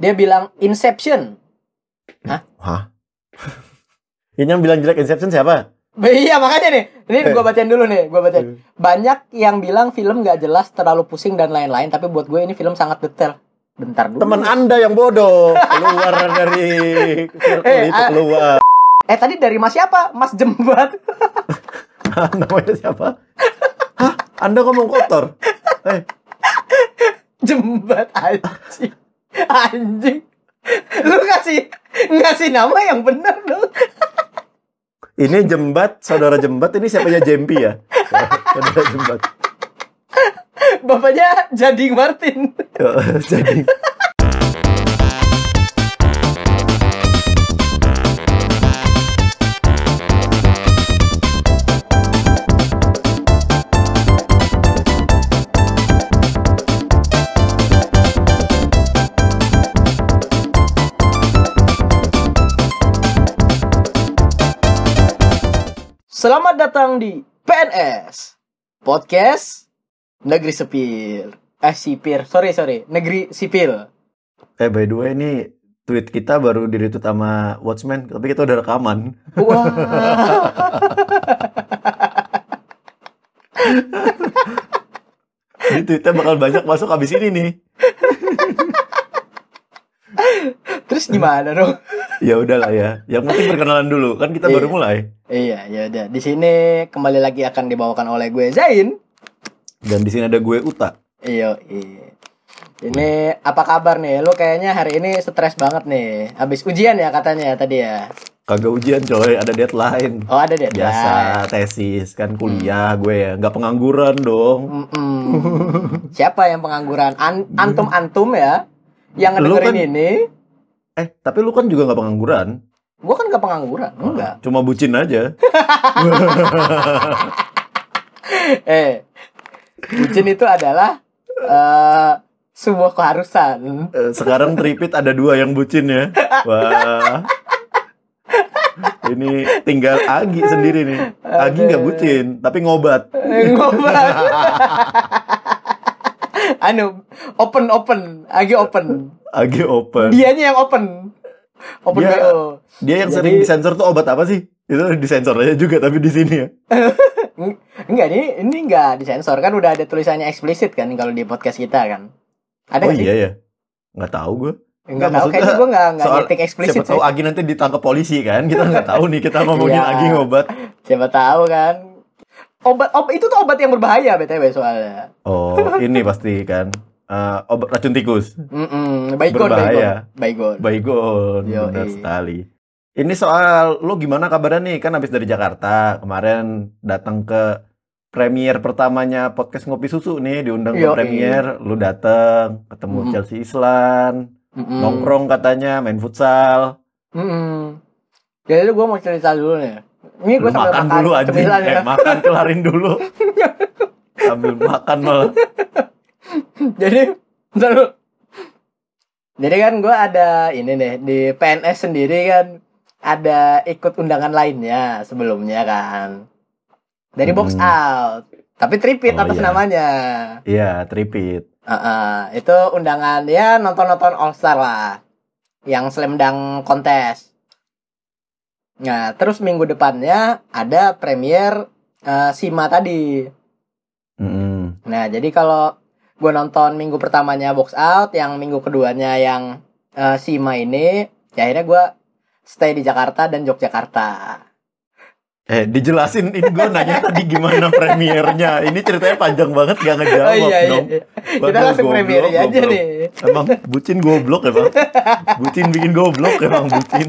Dia bilang Inception. Hah? Ini yang bilang jelek Inception siapa? Iya makanya nih, ini gue bacain dulu nih, gue bacain. Hmm. Banyak yang bilang film nggak jelas, terlalu pusing dan lain-lain, tapi buat gue ini film sangat detail. Bentar dulu. Teman Anda yang bodoh keluar dari circle Eh, itu ah. keluar. Eh tadi dari Mas siapa? Mas Jembat. Namanya siapa? Hah? Anda ngomong kotor? Eh, Jembat anjing. Anjing. Lu kasih ngasih nama yang benar dong. ini jembat, saudara jembat. Ini siapanya Jempi ya? Saudara jembat. Bapaknya Jading Martin. Jadi Selamat datang di PNS Podcast Negeri Sipil. Eh sipir, sorry sorry, Negeri Sipil. Eh by the way ini tweet kita baru di retweet sama Watchmen, tapi kita udah rekaman. Wah. Jadi tweetnya bakal banyak masuk abis ini nih. Terus gimana dong? Ya udahlah ya. Yang penting perkenalan dulu, kan kita baru Iya. mulai. Iya, ya udah. Di sini kembali lagi akan dibawakan oleh gue Zain. Dan di sini ada gue Uta. Iya, iya. Ini apa kabar nih? Lu kayaknya hari ini stres banget nih. Habis ujian ya katanya tadi ya. Kagak ujian coy, ada deadline. Oh, ada deh. Biasa tesis kan kuliah gue ya, nggak pengangguran dong. Mm-mm. Siapa yang pengangguran? An- antum-antum ya yang ngedengerin kan- ini. Eh, tapi lu kan juga nggak pengangguran. Gua kan gak pengangguran, enggak. Cuma bucin aja. Eh, bucin itu adalah eh sebuah keharusan. Eh, Sekarang tripit ada dua yang bucin ya. Wah. Ini tinggal Agi sendiri nih. Agi nggak bucin, tapi ngobat. Ngobat. anu, open open, lagi open. Agi open. Dianya yang open. Open Dia- BO. Dia yang Jadi- sering disensor tuh obat apa sih? Itu disensor aja juga tapi di sini ya. Eng- Enggak, ini ini enggak disensor kan udah ada tulisannya eksplisit kan kalau di podcast kita kan. Ada Oh sih? iya ya. Nggak tahu gue. Enggak Nggak, tahu maksudnya kayaknya gua enggak enggak soal- ngetik eksplisit Siapa tahu. Agi nanti ditangkap polisi kan? Kita nggak tahu nih kita ngomongin Iya. Agi ngobat. Siapa tahu kan. Obat obat itu tuh obat yang berbahaya BTW soalnya. Oh, ini pasti kan. Eh, obat racun tikus. Mm Baygon, Berbahaya. Baygon. Baygon. Baygon, Yoi. benar sekali. Ini soal lu gimana kabarnya nih? Kan habis dari Jakarta kemarin datang ke premier pertamanya podcast ngopi susu nih diundang ke premier, lu datang ketemu Mm-mm. Chelsea Islan, Mm-mm. nongkrong katanya main futsal. Mm-mm. Jadi gue mau cerita dulu nih. Ini Lu gue sambil makan makan, dulu aja, ya. eh, makan kelarin dulu. Sambil makan malah. Jadi, bentar dulu. Jadi kan gue ada ini nih di PNS sendiri kan ada ikut undangan lainnya sebelumnya kan dari box Hmm. out tapi tripit Oh, atas iya. namanya Iya, tripit. Heeh, itu undangan ya nonton nonton All Star lah yang slam dunk kontes nah terus minggu depannya ada premier eh, Sima tadi Mm-mm. Nah, jadi kalau gue nonton minggu pertamanya box out, yang minggu keduanya yang eh, Sima ini, ya akhirnya gue stay di Jakarta dan Yogyakarta. Eh, dijelasin ini gue nanya tadi gimana premiernya. Ini ceritanya panjang banget gak ngejawab oh iya, iya. dong. iya. Kita langsung goblok, premier aja goblok. nih. Emang bucin goblok emang. Bucin bikin goblok emang bucin.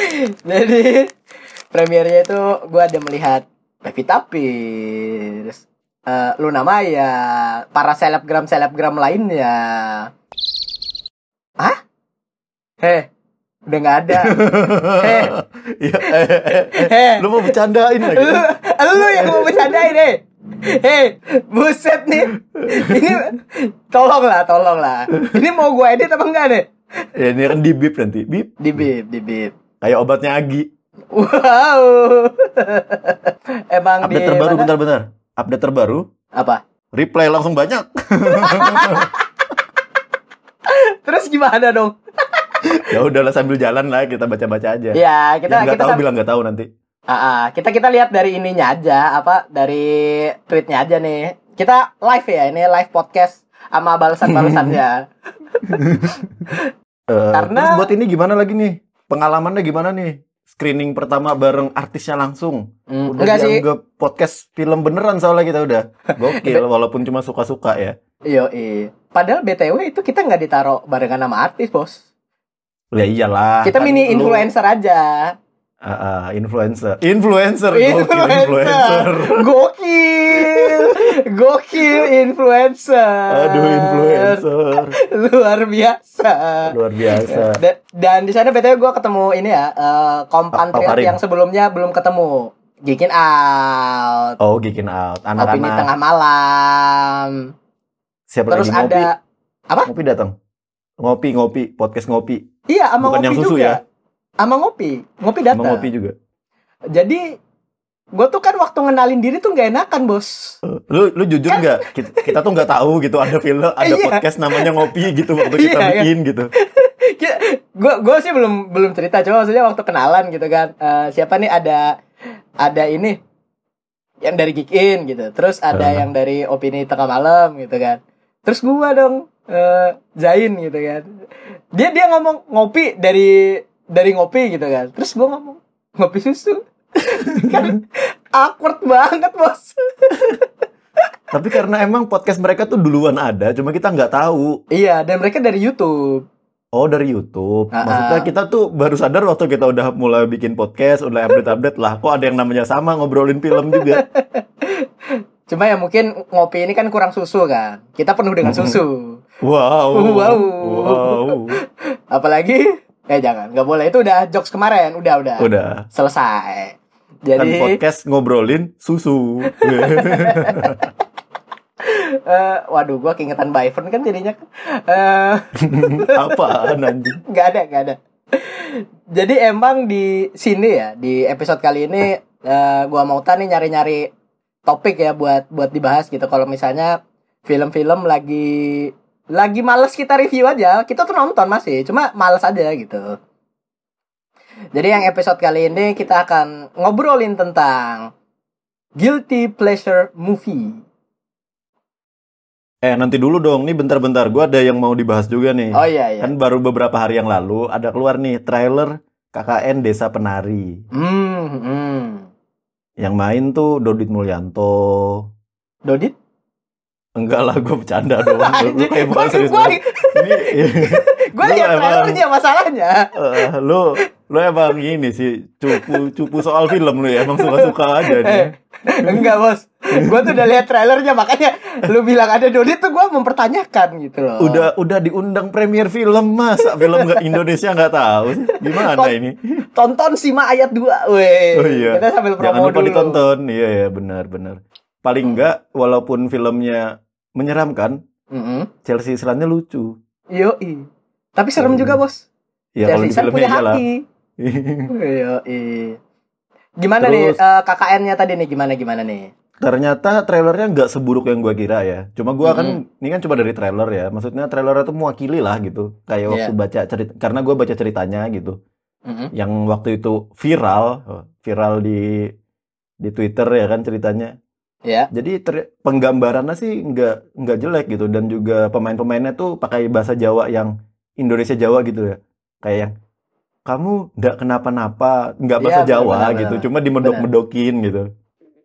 Jadi premiernya itu gue ada melihat Pevita Pierce, eh, Luna Maya, para selebgram selebgram lainnya. Hah? Heh, udah nggak ada. Heh, Iya, eh, eh, eh. Lu mau bercandain lagi? lu, lu yang mau bercandain deh. Hei, buset nih. Ini tolong lah, tolong lah. Ini mau gue edit apa enggak nih? Ya, ini kan di bip nanti. Bip. Di bib, di bib. Kayak obatnya Agi. Wow. Emang Update di terbaru mana? bentar-bentar. Update terbaru. Apa? Replay langsung banyak. Terus gimana dong? ya udahlah sambil jalan lah kita baca-baca aja. Ya, kita Yang nggak kita tahu bilang nggak tahu nanti. Ah, ah, kita kita lihat dari ininya aja, apa dari tweetnya aja nih. Kita live ya, ini live podcast sama balasan-balasannya. Eh, Karena- terus buat ini gimana lagi nih? Pengalamannya gimana nih? Screening pertama bareng artisnya langsung. Hmm, Udah enggak sih, dianggap podcast film beneran soalnya kita udah. Gokil walaupun cuma suka-suka ya. Yo, Padahal BTW itu kita nggak ditaruh barengan sama artis, Bos. Ya iyalah. Kita Kan mini lu- influencer aja. Ah, ah, influencer. Influencer. gokil, Influencer. Gokil. Gokil influencer. Aduh influencer. Luar biasa. Luar biasa. Dan, dan di sana BTW gue ketemu ini ya, kompatriot Karim. yang sebelumnya belum ketemu. Gikin out. Oh, Geekin Out. Anak-anak. tengah malam. Siapa Terus lagi ngopi? ada apa? Ngopi datang. Ngopi, ngopi, podcast ngopi. Iya, sama Bukan ngopi yang susu juga. ya? Sama ngopi. Ngopi Sama datang. ngopi juga. Jadi gue tuh kan waktu ngenalin diri tuh nggak enakan, Bos. Lu lu jujur nggak? Kita, kita tuh nggak tahu gitu ada film, ada Iya. podcast namanya ngopi gitu waktu kita Iya, iya. bikin gitu. gue gue sih belum belum cerita cuma maksudnya waktu kenalan gitu kan Eh, siapa nih ada ada ini yang dari Geek In gitu terus ada Eh. yang dari opini tengah malam gitu kan terus gua dong eh, Zain gitu kan dia dia ngomong ngopi dari dari ngopi gitu kan terus gua ngomong ngopi susu kan awkward banget bos Tapi karena emang podcast mereka tuh duluan ada, cuma kita nggak tahu. iya dan mereka dari YouTube Oh dari YouTube. Ah, Maksudnya ah. kita tuh baru sadar waktu kita udah mulai bikin podcast, udah update-update lah. Kok ada yang namanya sama ngobrolin film juga. cuma ya mungkin ngopi ini kan kurang susu kan kita penuh dengan susu Wow. Wow. Wow. apalagi eh jangan. Nggak boleh. Itu udah jokes kemarin. Udah udah. Udah. selesai. Kan jadi podcast ngobrolin susu. eh, waduh gua keingetan Byron kan jadinya. Eh Apaan anjing? nggak ada nggak ada. Jadi emang di sini ya di episode kali ini eh, gua mau tanya nyari-nyari topik ya buat buat dibahas gitu. Kalau misalnya film-film lagi lagi males kita review aja kita tuh nonton masih cuma males aja gitu jadi yang episode kali ini kita akan ngobrolin tentang guilty pleasure movie Eh nanti dulu dong, nih bentar-bentar. Gue ada yang mau dibahas juga nih. oh iya iya Kan baru beberapa hari yang lalu ada keluar nih trailer KKN Desa Penari. hmm, hmm. Yang main tuh Dodit Mulyanto. Dodit Enggak lah, gue bercanda doang. Lu, lu kayak bukan serius gue lihat emang- trailernya masalahnya eh, lu, lu emang ini sih cupu cupu soal film lu ya, emang suka-suka aja nih. Eh, enggak bos gue tuh udah lihat trailernya makanya lu bilang ada Dodit tuh gue mempertanyakan gitu loh Udah udah diundang premier film masa film nggak Indonesia nggak tahu sih? Gimana Kok- ini? tonton Sima ayat 2 weh Oh iya. kita sambil promo Jangan lupa dulu ditonton. Iya ya, benar benar. Paling enggak walaupun filmnya menyeramkan, Mm-mm. Chelsea Islandnya lucu. Yoi. tapi serem Hmm. juga bos Ya Chelsea Island punya hati Yoi. gimana nih Terus- eh, KKN-nya tadi nih gimana gimana nih Ternyata trailernya nggak seburuk yang gua kira ya. Cuma gua kan Mm-mm. ini kan cuma dari trailer ya. Maksudnya trailernya tuh mewakili lah gitu. Kayak waktu Iya. baca cerita karena gua baca ceritanya gitu. Mm-mm. Yang waktu itu viral, oh, viral di di Twitter ya kan ceritanya. Ya Jadi ter- penggambarannya sih nggak nggak jelek gitu dan juga pemain-pemainnya tuh pakai bahasa Jawa yang Indonesia Jawa gitu ya. Kayak yang kamu nggak kenapa-napa, nggak bahasa Iya, Jawa benar-benar. gitu, cuma dimedok-medokin gitu.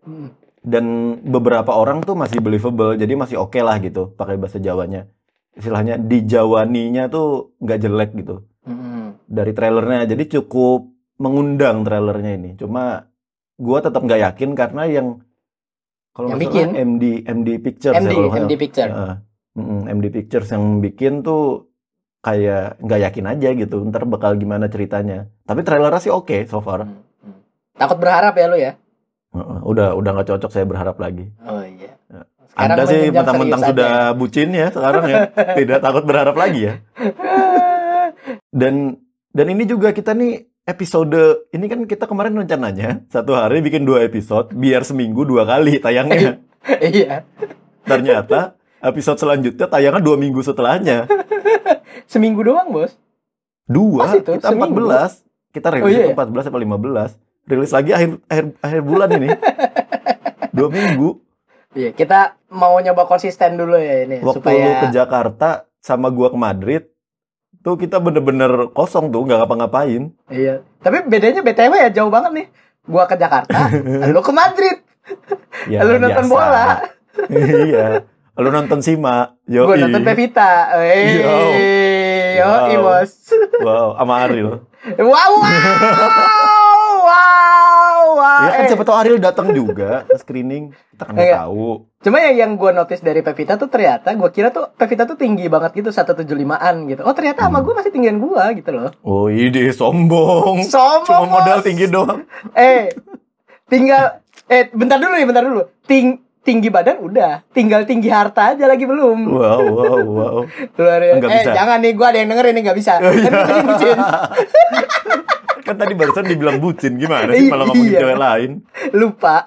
Mm. Dan beberapa orang tuh masih believable, jadi masih oke lah gitu pakai bahasa Jawanya. Istilahnya di Jawaninya tuh nggak jelek gitu Mm-mm. dari trailernya, jadi cukup mengundang trailernya ini. Cuma gua tetap nggak yakin karena yang kalau Yang bikin? MD MD Pictures MD ya kalau MD Picture Heeh. Mm-mm, MD Pictures yang bikin tuh kayak nggak yakin aja gitu ntar bakal gimana ceritanya tapi trailernya sih oke so far Mm, mm. takut berharap ya lu ya udah udah nggak cocok saya berharap lagi oh iya Ya. Sekarang anda sih mentang-mentang sudah bucin ya sekarang ya tidak takut berharap lagi ya aja. dan dan ini juga kita nih episode ini kan kita kemarin rencananya satu hari bikin dua episode biar seminggu dua kali tayangnya iya ternyata episode selanjutnya tayangnya dua minggu setelahnya seminggu doang bos Dua, Pas itu, kita seminggu. 14. Kita rilis Oh, iya itu 14 atau 15. Rilis lagi akhir akhir akhir bulan ini. Dua minggu. iya kita mau nyoba konsisten dulu ya ini Waktu supaya lu ke Jakarta sama gua ke Madrid, tuh kita bener-bener kosong tuh, nggak ngapa-ngapain. iya tapi bedanya btw ya jauh banget nih gua ke Jakarta lu ke Madrid Ya, lu nonton biasa. bola iya. Lu nonton Sima. Yo. gua nonton Pevita eh Yo. yo Wow. bos Wow, sama Ariel. wow wow Ya kan Eh, siapa tahu Ariel datang juga ke screening. Kita kan Iya. tahu. Cuma yang yang gue notice dari Pevita tuh ternyata gue kira tuh Pevita tuh tinggi banget gitu 175-an gitu. Oh ternyata sama Hmm. gue masih tinggian gue gitu loh. Oh, ide sombong. Sombong. Cuma modal tinggi doang. Eh tinggal eh bentar dulu nih bentar dulu. Ting tinggi badan udah, tinggal tinggi harta aja lagi belum. Wow, wow, wow. Luar. Nggak Eh bisa. jangan nih gue ada yang dengerin nih nggak bisa. Kan bucin, bucin. kan tadi barusan dibilang bucin gimana sih malah ngomongin Iya. cewek lain Lupa.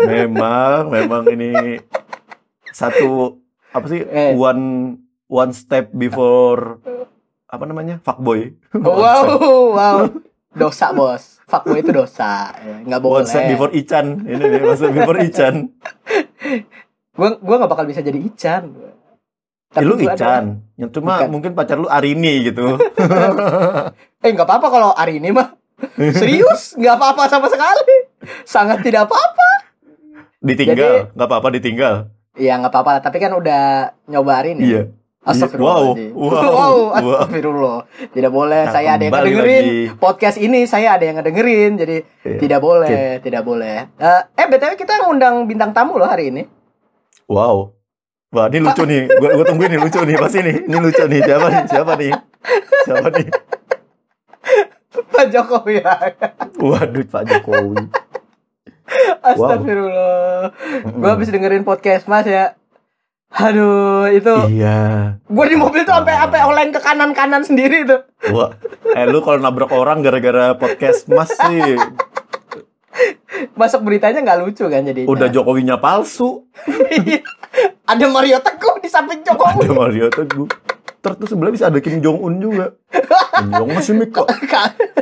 memang memang ini satu apa sih Eh. one one step before apa namanya fuckboy Wow wow. Dosa bos. Fuckboy itu dosa. Ya, Nggak boleh. one step before Ican ini nih maksud before Ican Gue gue nggak bakal bisa jadi Ican. Eh, lu gua ada- Ican yang cuma Bukan. mungkin pacar lu Arini gitu Eh nggak apa-apa kalau hari ini mah serius nggak apa-apa sama sekali sangat tidak apa-apa ditinggal nggak apa-apa ditinggal ya nggak apa-apa tapi kan udah nyoba hari ini iya Astagfirullahaladzim. Wow, wow, wow. astagfirullah. Tidak boleh. Nah, saya ada yang ngedengerin lagi. podcast ini. Saya ada yang ngedengerin. Jadi Iya. tidak boleh, tidak boleh. Eh, eh, btw kita ngundang bintang tamu loh hari ini. wow Wah, ini lucu nih. Gua tungguin nih lucu nih. Pasti nih. Ini lucu nih. Siapa nih? Siapa nih? Siapa nih? Pak Jokowi. Waduh, Pak Jokowi. Astagfirullah. Gue habis dengerin podcast Mas ya. Aduh, itu Iya. gue di mobil tuh sampai sampai oleng ke kanan kanan sendiri tuh. Wah, eh lu kalau nabrak orang gara-gara podcast Mas sih Masuk beritanya nggak lucu kan jadi. udah Jokowinya palsu. ada Mario Teguh di samping Jokowi. Ada Mario Teguh terus sebelah bisa ada Kim Jong Un juga. Kim Jong masih mikro.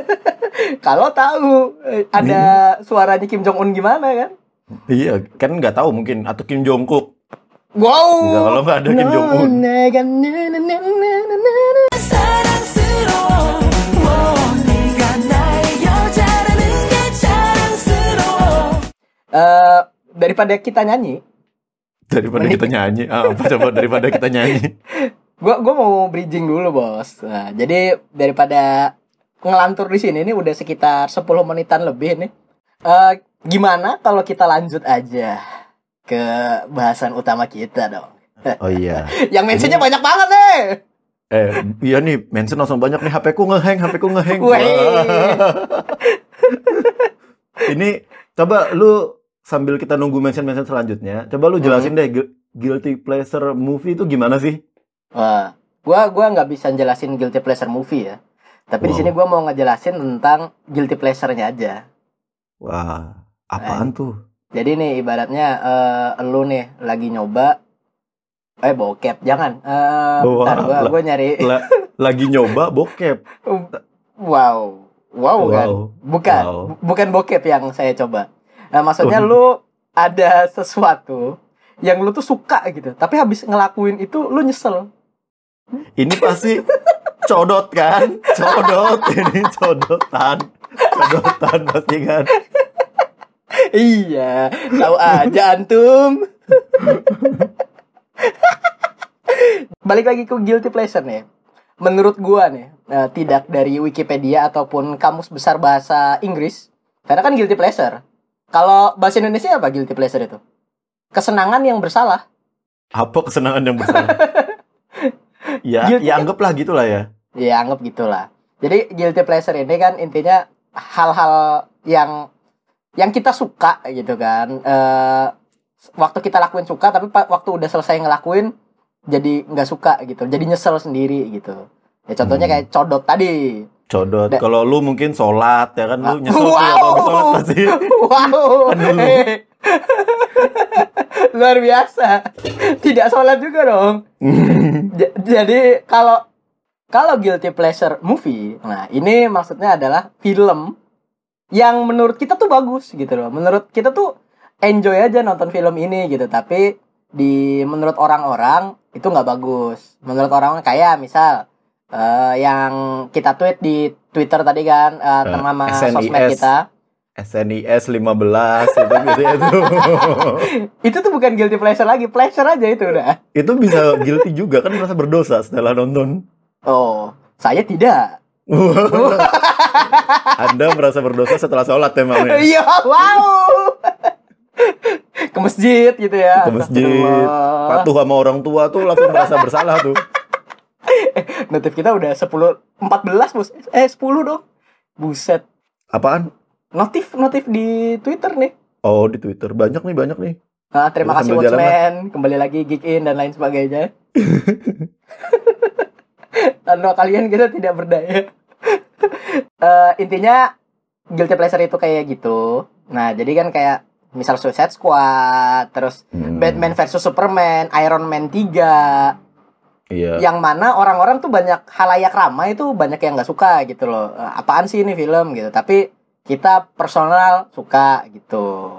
Kalau tahu eh, ada iya. suaranya Kim Jong Un gimana kan? Iya, kan nggak tahu mungkin atau Kim Jong Kook. Wow. Iya, kalau nggak ada Kim Jong Un. Uh, eh, daripada kita nyanyi, daripada Menik. kita nyanyi ah, apa coba daripada kita nyanyi gua gua mau bridging dulu bos. Nah, jadi daripada ngelantur di sini ini udah sekitar 10 menitan lebih nih. Eh, gimana kalau kita lanjut aja ke bahasan utama kita dong? Oh iya. Yang mentionnya banyak banget nih. Eh, iya nih, mention langsung banyak nih. HP ku ngeheng, HP ku ngeheng. Ini coba lu sambil kita nunggu mention-mention selanjutnya, coba lu jelasin Hmm. deh gu- guilty pleasure movie itu gimana sih? Wah, gua gua nggak bisa jelasin guilty pleasure movie ya. Tapi di Wow. sini gua mau ngejelasin tentang guilty pleasure-nya aja. Wah, apaan tuh? Jadi nih ibaratnya eh lu nih lagi nyoba eh bokep, jangan. Eh Wah, bentar, gua gua nyari La- lagi nyoba bokep. wow. Wow, kan. Wow. Bukan, Wow. bu- bukan bokep yang saya coba. Nah, maksudnya lu ada sesuatu yang lu tuh suka gitu, tapi habis ngelakuin itu lu nyesel. Ini pasti codot kan? Codot ini codotan. Codotan pasti kan. iya, tahu aja antum. Balik lagi ke guilty pleasure nih. Menurut gua nih, eh, tidak dari Wikipedia ataupun kamus besar bahasa Inggris. Karena kan guilty pleasure. Kalau bahasa Indonesia apa guilty pleasure itu? Kesenangan yang bersalah. Apa kesenangan yang besar? ya, Guilty ya anggaplah gitulah ya. Ya anggap gitulah. Jadi guilty pleasure ini kan intinya hal-hal yang yang kita suka gitu kan. Eh waktu kita lakuin suka tapi waktu udah selesai ngelakuin jadi nggak suka gitu. Jadi nyesel sendiri gitu. Ya contohnya Hmm. kayak codot tadi. Codot. Da- Kalau lu mungkin sholat ya kan lu nyesel wow. kalau habis sholat pasti. wow. Luar biasa. Tidak sholat juga dong. Jadi kalau Kalau guilty pleasure movie, nah ini maksudnya adalah film yang menurut kita tuh bagus gitu loh. Menurut kita tuh enjoy aja nonton film ini gitu. Tapi di menurut orang-orang itu nggak bagus. Menurut orang kayak misal eh, yang kita tweet di Twitter tadi kan nama SNIS. sosmed kita. SNIS 15 itu gitu ya itu. Itu tuh bukan guilty pleasure lagi, pleasure aja itu udah. itu bisa guilty juga kan merasa berdosa setelah nonton. Oh, saya tidak. Anda merasa berdosa setelah sholat emangnya. Iya, wow. Ke masjid gitu ya. Ke masjid, patuh sama orang tua tuh langsung merasa bersalah tuh. Notif kita udah 10 14, Bos. Eh, 10 dong. Buset. Apaan? Notif notif di Twitter nih. Oh di Twitter banyak nih banyak nih. Ah, terima kasih Watchman. Kembali lagi Geek In dan lain sebagainya. Tanpa kalian kita tidak berdaya. Eh, intinya guilty pleasure itu kayak gitu. Nah, jadi kan kayak misal Suicide Squad, terus Hmm, Batman versus Superman, Iron Man 3, Iya. yang mana orang-orang tuh banyak halayak ramai itu banyak yang nggak suka gitu loh. Eh, apaan sih ini film gitu. Tapi kita personal suka gitu.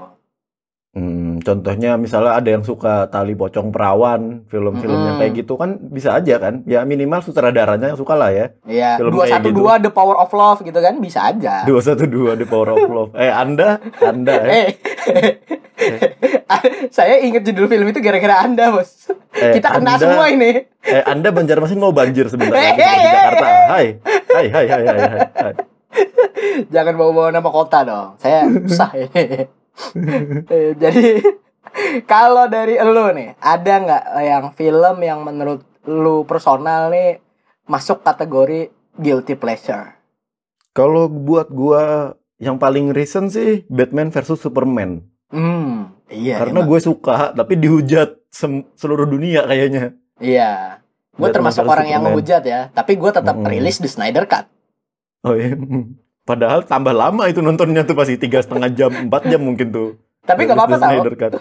Hmm, contohnya misalnya ada yang suka tali pocong perawan, film-film yang Mm-mm. kayak gitu kan bisa aja kan? Ya minimal sutradaranya yang suka lah ya. Iya, dua satu gitu. dua The Power of Love gitu kan bisa aja. 212 The Power of Love. Eh Anda, Anda ya. Eh, saya inget judul film itu gara-gara anda bos. Eh, Kita kena Anda- semua ini. Eh Anda Banjarmasin mau banjir sebentar lagi Eh, eh, Jakarta. eh, eh. Hai. Hai hai hai hai hai. Jangan bawa-bawa nama kota dong. Saya susah ini. Eh, Jadi kalau dari lu nih, ada nggak yang film yang menurut lu personal nih masuk kategori guilty pleasure? Kalau buat gua yang paling recent sih Batman versus Superman. Hmm, iya. Karena gue suka tapi dihujat seluruh dunia kayaknya. Iya. Gue termasuk orang yang Superman. menghujat ya, tapi gue tetap Mm-mm. rilis di Snyder Cut. Oh iya. Padahal tambah lama itu nontonnya tuh pasti tiga setengah jam, empat jam mungkin tuh. Tapi gak apa-apa tau. Cut.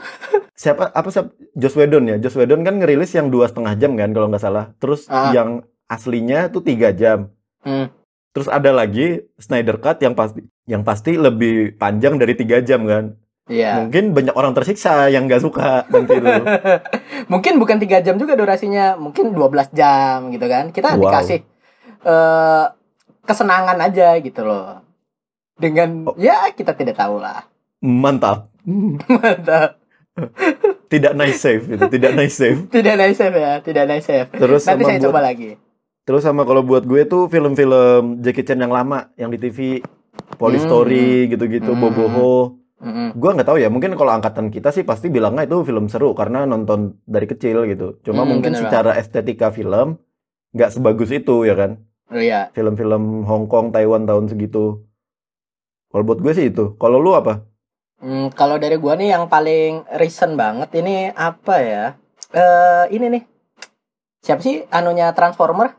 Siapa apa siapa Joss Whedon ya? Joss Whedon kan ngerilis yang dua setengah jam kan kalau nggak salah. Terus Ah. yang aslinya tuh tiga jam. Hmm. Terus ada lagi Snyder Cut yang pasti yang pasti lebih panjang dari tiga jam kan. Iya. Mungkin banyak orang tersiksa yang nggak suka nanti itu. mungkin bukan tiga jam juga durasinya, mungkin 12 jam gitu kan. Kita Wow. dikasih eh kesenangan aja gitu loh. Dengan Oh. ya kita tidak tahu lah. Mantap. Mantap. Tidak nice save itu, tidak nice save. Tidak nice save ya, tidak nice save. Terus Nanti saya buat- coba lagi. Terus sama kalau buat gue tuh film-film Jackie Chan yang lama yang di TV, Police Hmm. Story gitu-gitu, Hmm. Boboho. Mm-mm. Gue nggak tahu ya, mungkin kalau angkatan kita sih pasti bilangnya itu film seru karena nonton dari kecil gitu. Cuma Hmm, mungkin bener secara estetika film nggak sebagus itu ya kan. Oh iya. Film-film Hong Kong, Taiwan tahun segitu. Kalau buat gue sih itu. Kalau lu apa? Hmm, kalau dari gua nih yang paling recent banget ini apa ya? Eh ini nih. Siapa sih anunya Transformer?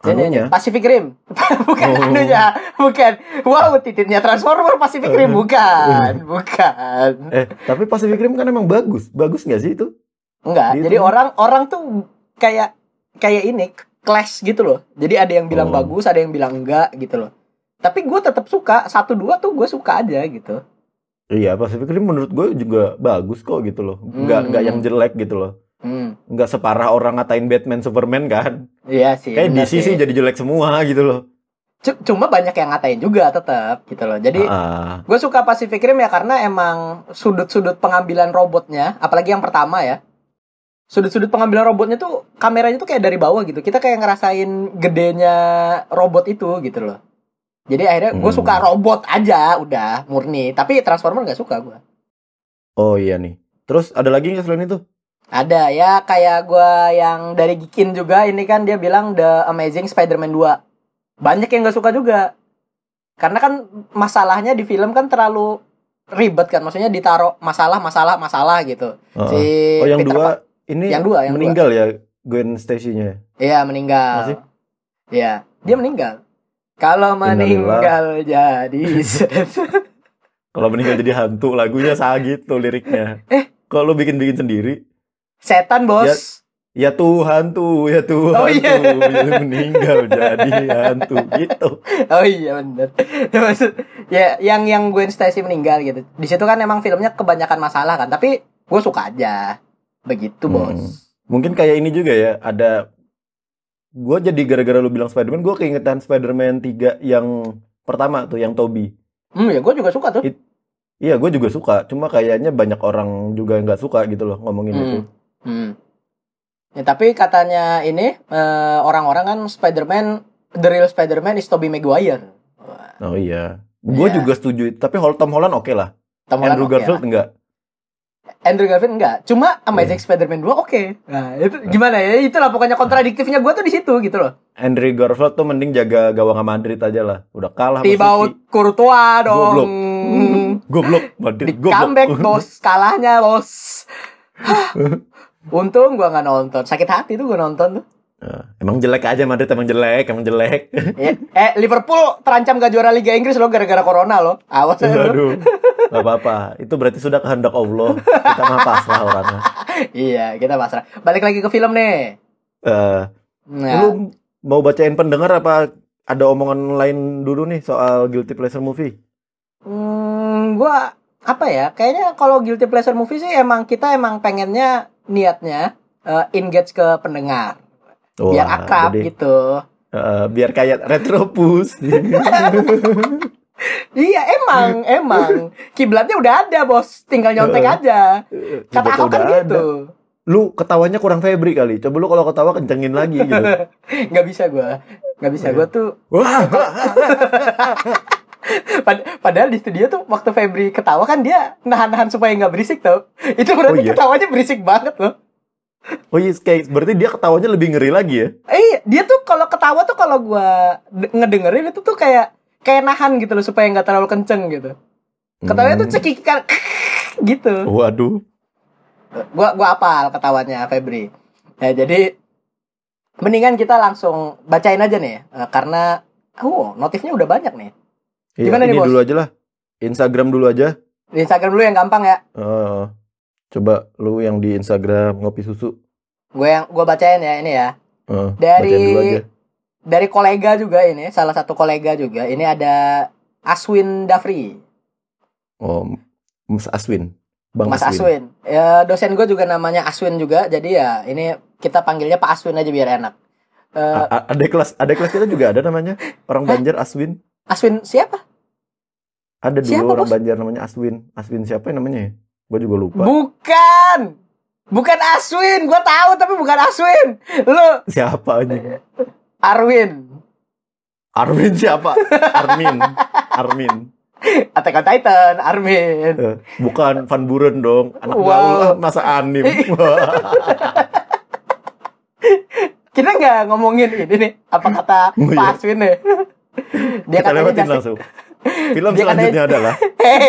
Anunya? Pacific Rim. bukan Oh. anunya, bukan. Wow, titiknya Transformer Pacific Rim bukan, bukan. Eh, tapi Pacific Rim kan emang bagus. Bagus nggak sih itu? Enggak. Jadi orang orang tuh kayak kayak ini clash gitu loh. Jadi ada yang bilang Oh. bagus, ada yang bilang enggak gitu loh. Tapi gue tetap suka satu dua tuh gue suka aja gitu. Iya, Pacific Rim menurut gue juga bagus kok gitu loh. Nggak, Hmm. nggak yang jelek gitu loh. Hmm, Nggak separah orang ngatain Batman, Superman kan. iya sih. Kayak DC sih jadi jelek semua gitu loh. C- Cuma banyak yang ngatain juga tetap gitu loh. Jadi Ah, gue suka Pacific Rim ya karena emang sudut-sudut pengambilan robotnya, apalagi yang pertama ya. Sudut-sudut pengambilan robotnya tuh kameranya tuh kayak dari bawah gitu. Kita kayak ngerasain gedenya robot itu gitu loh. Jadi akhirnya gue Hmm. suka robot aja udah murni. Tapi Transformer nggak suka gue. oh iya nih. Terus ada lagi nggak selain itu? Ada ya kayak gue yang dari Gikin juga ini kan dia bilang The Amazing Spider-Man 2. Banyak yang nggak suka juga. Karena kan masalahnya di film kan terlalu ribet kan. Maksudnya ditaruh masalah, masalah, masalah gitu. Heeh. Si oh yang Peter dua Pa- ini Yang dua, yang meninggal ya Gwen Stacy-nya. Iya meninggal. Masih? Iya, dia meninggal. Kalau meninggal jadi Kalau meninggal jadi hantu lagunya sah gitu liriknya. Eh. kalau lu bikin-bikin sendiri, setan bos. Ya. ya tuh hantu, ya tuh Oh, iya. jadi meninggal jadi hantu gitu. Oh iya bener. Maksud ya yang yang Gwen Stacy meninggal gitu. Di situ kan emang filmnya kebanyakan masalah kan, tapi gue suka aja. Begitu, Bos. Hmm. Mungkin kayak ini juga ya, ada gue jadi gara-gara lu bilang Spider-Man, gue keingetan Spider-Man 3 yang pertama tuh, yang Toby. Hmm, ya gue juga suka tuh. It- Iya, gue juga suka. Cuma kayaknya banyak orang juga nggak suka gitu loh ngomongin Hmm. itu. Hmm. Ya, tapi katanya ini eh, orang-orang kan Spider-Man the real Spider-Man is Tobey Maguire. Oh iya. Gue Iya. juga setuju. Tapi Tom Holland oke lah. Tom Holland Andrew oke Garfield lah. enggak. Andrew Garfield enggak. Cuma Amazing Spider-Man 2 oke. Nah, itu gimana ya? Itulah pokoknya kontradiktifnya gue tuh di situ gitu loh. Andrew Garfield tuh mending jaga gawang sama Madrid aja lah. Udah kalah sama Tibaut. Courtois dong. Goblok. Goblok Madrid. Di Goblok. comeback bos, kalahnya bos. Untung gua nggak nonton. Sakit hati tuh gua nonton tuh. Nah, emang jelek aja Madrid emang jelek, emang jelek. Ya, eh Liverpool terancam gak juara Liga Inggris loh gara-gara corona loh. Awas aja bro. Aduh. Gak apa-apa. Itu berarti sudah kehendak Allah. Kita mah pasrah orangnya. Iya, kita pasrah. Balik lagi ke film nih. Eh, Nah, Lu mau bacain pendengar apa ada omongan lain dulu nih soal guilty pleasure movie? hmm, gua apa ya? Kayaknya kalau guilty pleasure movie sih emang kita emang pengennya niatnya eh, engage ke pendengar. Biar Wah, akrab jadi, gitu. eh, biar kayak retropus. Iya, emang, emang. Kiblatnya udah ada, Bos. Tinggal nyontek Heeh. aja. Kata aku kan ada. gitu. Lu ketawanya kurang Febri kali. Coba lu kalau ketawa kencengin lagi gitu. nggak bisa gua nggak bisa gua tuh Wah, pad- padahal di studio tuh waktu Febri ketawa kan dia nahan-nahan supaya nggak berisik tau itu berarti Oh, iya? ketawanya berisik banget loh oh iya, kayak berarti dia ketawanya lebih ngeri lagi ya? eh dia tuh kalau ketawa tuh kalau gua de- ngedengerin itu tuh kayak kayak nahan gitu loh supaya nggak terlalu kenceng gitu ketawanya tuh Hmm. cekikan gitu Waduh. gua gua apal ketawanya Febri ya jadi mendingan kita langsung bacain aja nih eh, karena oh notifnya udah banyak nih Iya, Gimana nih, ini Bos? dulu aja lah. Instagram dulu aja. di Instagram dulu yang gampang ya Eh, coba lu yang di Instagram ngopi susu. gue yang gue bacain ya ini ya. Eh, Dari- dari kolega juga ini salah satu kolega juga. Ini ada Aswin Dafri. Oh, Mas Aswin. Bang Mas Aswin, Ya, dosen gue juga namanya Aswin juga. Jadi ya ini kita panggilnya Pak Aswin aja biar enak. Eh, A- a- ada kelas ada kelas kita juga ada namanya. Orang? Banjar Aswin. Aswin siapa? Ada dulu Siapa, orang Bos? Banjar namanya Aswin. Aswin siapa yang namanya ya gue juga lupa. Bukan! Bukan Aswin! Gue tahu tapi bukan Aswin. Lu. Siapa aja Arwin. Armin siapa? Armin. Armin. Attack on Titan Armin. Eh, bukan Van Buren dong. Anak Wow. gaul lah, masa anim. Kita nggak ngomongin ini nih apa kata Oh, Pak iya. Aswin nih. Dia kita katanya lewatin langsung. Film Dia katanya- selanjutnya adalah Hey.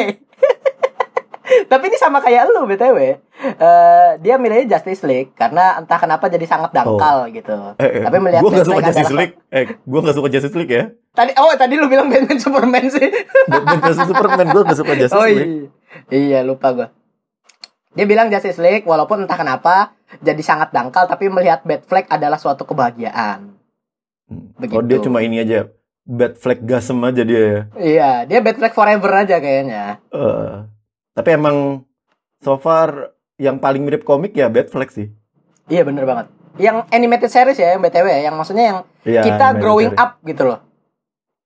Tapi ini sama kayak lu BTW. Eh, dia milihnya Justice League karena entah kenapa jadi sangat dangkal gitu. eh, eh, Tapi melihat gue gak suka Justice League eh gue gak suka Justice League ya Tadi oh tadi lu bilang Batman Superman sih. Batman versus Superman gue gak suka Justice oh League iya. Iya, lupa gua. Dia bilang Justice League walaupun entah kenapa jadi sangat dangkal tapi melihat Batfleck adalah suatu kebahagiaan. Begitu. oh dia cuma ini aja Bad Flag Gasem aja dia ya Iya, dia Batfleck forever aja kayaknya. Eh, tapi emang so far yang paling mirip komik ya Bad Flag sih. Iya bener banget. Yang animated series ya, yang BTW ya, yang maksudnya yang Iya, kita growing series. up gitu loh.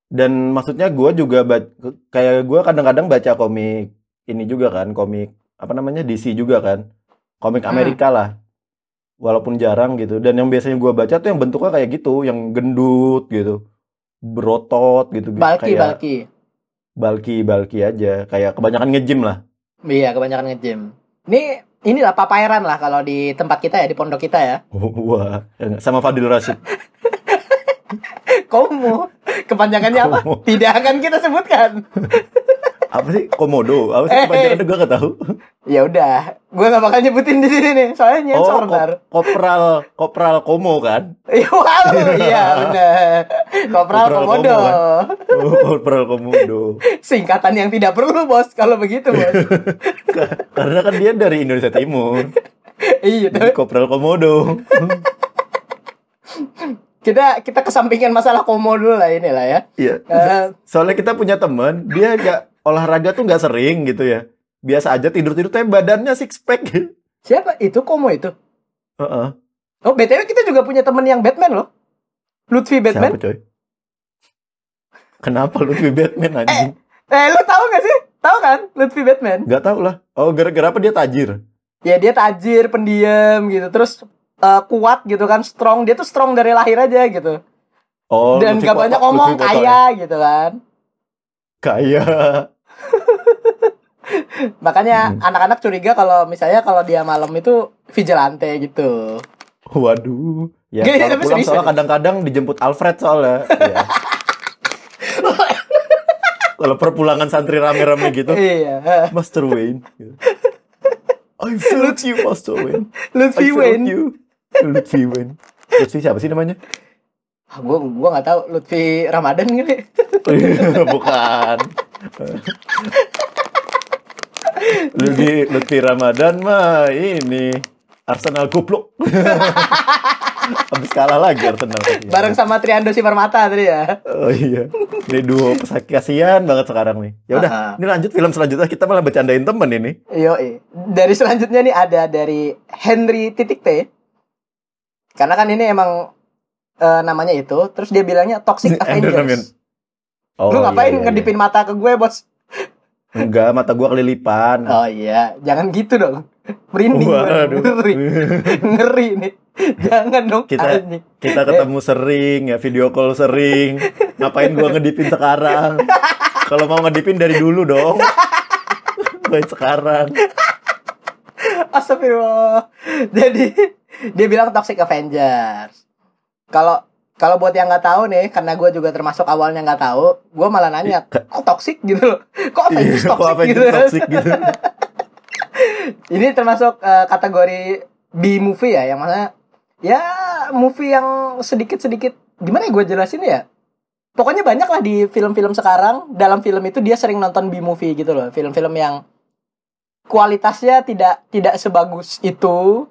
Dan maksudnya gue juga kayak gue kadang-kadang baca komik ini juga kan, komik apa namanya DC juga kan, komik Hmm. Amerika lah. Walaupun jarang gitu. Dan yang biasanya gue baca tuh yang bentuknya kayak gitu, yang gendut gitu, berotot gitu. Balki, kayak balki. balki, balki aja. Kayak kebanyakan nge-gym lah. Iya, kebanyakan nge-gym. Ini inilah papairan lah kalau di tempat kita ya, di pondok kita ya. Wah, sama Fadil Rashid. Komo. Kepanjangannya apa? Komo. Tidak akan kita sebutkan. Apa sih komodo? Apa sih Eh, kepanjangannya gue gak tahu. Ya udah, gue gak bakal nyebutin di sini nih, soalnya Oh, nyensor ntar. ko- kopral, kopral komo kan? Iya, wow, iya bener. Kopral Kopral Komodo. Komo, Oh, kopral komodo. Singkatan yang tidak perlu bos, kalau begitu bos. Karena kan dia dari Indonesia Timur. Iya, Jadi Kopral Komodo. kita kita kesampingkan masalah komo dulu lah ini lah ya. Iya. Eh, Soalnya kita punya temen, dia nggak olahraga tuh nggak sering gitu ya. Biasa aja tidur-tidur, tapi badannya six pack. siapa itu komo itu? Heeh. Oh, BTW kita juga punya temen yang Batman loh. Lutfi Batman. Siapa coy? Kenapa Lutfi Batman anjing? Eh, lu tahu gak sih? Tahu kan Lutfi Batman? Gak tau lah. Oh, gara-gara apa dia tajir? Ya dia tajir, pendiam gitu. Terus eh, kuat gitu kan, strong. Dia tuh strong dari lahir aja gitu. Oh, Dan Lutfi gak banyak ngomong, Poto ya? kaya gitu kan. Kaya. Makanya Hmm. anak-anak curiga kalau misalnya kalau dia malam itu vigilante gitu. Waduh. Ya, Gini, kalau pulang soalnya kadang-kadang dijemput Alfred soalnya. Iya. kalau perpulangan santri rame-rame gitu, Iya. Master Wayne. Gitu. I felt you, Master Wayne. Lutfi Wayne. you. Lutfi Wayne. Lutfi siapa sih namanya? Ah, gua gua nggak tahu Lutfi Ramadan kali. Bukan. Lutfi, Lutfi Ramadan mah ini Arsenal goblok. Habis kalah lagi Arsenal. Bareng sama Triando Simarmata tadi ya. Oh iya. Ini duo kasihan banget sekarang nih. Ya udah, Ah. ini lanjut film selanjutnya kita malah bercandain temen ini. Yo, dari selanjutnya nih ada dari Henry titik T. Karena kan ini emang eh, namanya itu, terus dia bilangnya Toxic. Avengers. Oh, Lu ngapain iya, iya, ngedipin mata ke gue, Bos? Enggak, mata gua kelilipan. Oh iya, jangan gitu dong. Merinding. Waduh. Ngeri. Ngeri nih. Jangan dong. Kita- anjing. Kita ketemu sering ya, video call sering. Ngapain gua ngedipin sekarang? Kalau mau ngedipin dari dulu dong. Baik sekarang. Astagfirullah. Jadi dia bilang Toxic Avengers. Kalau kalau buat yang nggak tahu nih, karena gue juga termasuk awalnya nggak tahu, gue malah nanya, kok toxic gitu loh? Kok Avengers Iya, toxic kok gitu? toxic gitu. Ini termasuk eh, kategori B movie ya, yang mana ya movie yang sedikit-sedikit gimana ya gue jelasin ya? Pokoknya banyak lah di film-film sekarang. Dalam film itu dia sering nonton B movie gitu loh, film-film yang kualitasnya tidak tidak sebagus itu,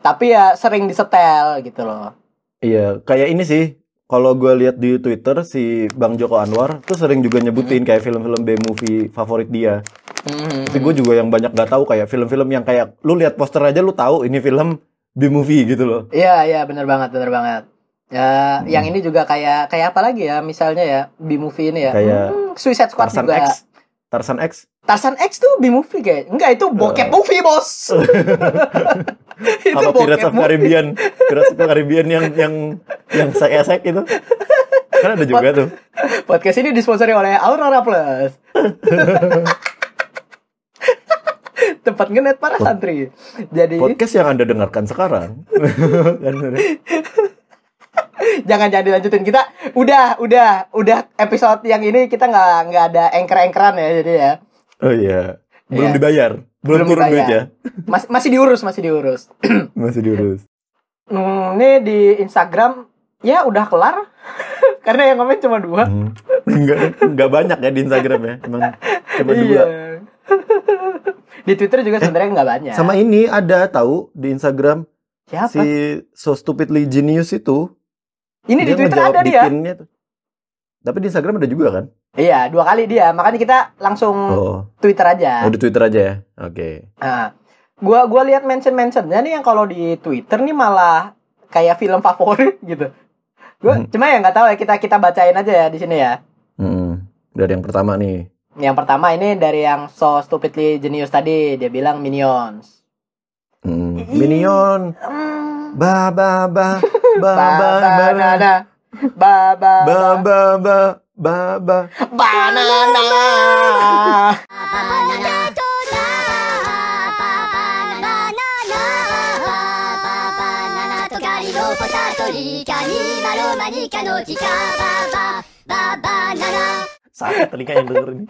tapi ya sering disetel gitu loh. Iya, kayak ini sih. Kalau gue lihat di Twitter si Bang Joko Anwar tuh sering juga nyebutin kayak film-film B-movie favorit dia. Mhm. Tapi gue juga yang banyak gak tahu kayak film-film yang kayak lu lihat poster aja lu tahu ini film B-movie gitu loh. Iya iya benar banget benar banget. Ya, yang ini juga kayak kayak apa lagi ya? Misalnya ya B movie ini ya. Kayak Hmm, Suicide Squad Tarzan juga. X. Tarzan X. Tarzan X tuh B movie kayak. Enggak itu bokep Eh. movie, Bos. itu Apa Pirates of. Caribbean? Pirates of Caribbean yang yang yang sek-sek itu. Kan ada juga tuh. Podcast ini disponsori oleh Aurora Plus. Tempat ngenet para santri. Jadi Podcast yang Anda dengarkan sekarang. Jangan jangan dilanjutin kita udah udah udah episode yang ini kita nggak nggak ada engker-engkeran ya jadi ya oh iya. Belum Iya. dibayar. Belum, Belum turun dibayar. duit ya. Mas, masih diurus masih diurus Masih diurus. Hmm, ini di Instagram ya udah kelar karena yang komen cuma dua. Hmm. Enggak, enggak banyak ya di Instagram ya. Emang cuma dua. Iya. di Twitter juga sebenarnya nggak banyak. Sama ini ada tahu di Instagram siapa? si So Stupidly Genius itu. ini di dia Twitter ngejawab ada di dia. tuh. Tapi di Instagram ada juga kan? Iya dua kali dia. Makanya kita langsung Oh, Twitter aja. oh di Twitter aja ya. Oke. Nah, gua gua lihat mention mentionnya nih yang kalau di Twitter nih malah kayak film favorit gitu. Gua Hmm. cuma ya nggak tahu ya kita kita bacain aja ya di sini ya. Hmm. Dari yang pertama nih. Yang pertama ini dari yang so stupidly genius tadi dia bilang Minions. Hmm. Minion. Hmm. Ba ba ba ba Ba ba ba banana. Ba ba ba ba ba ba ba ba. banana. Sakit telinga yang denger ini.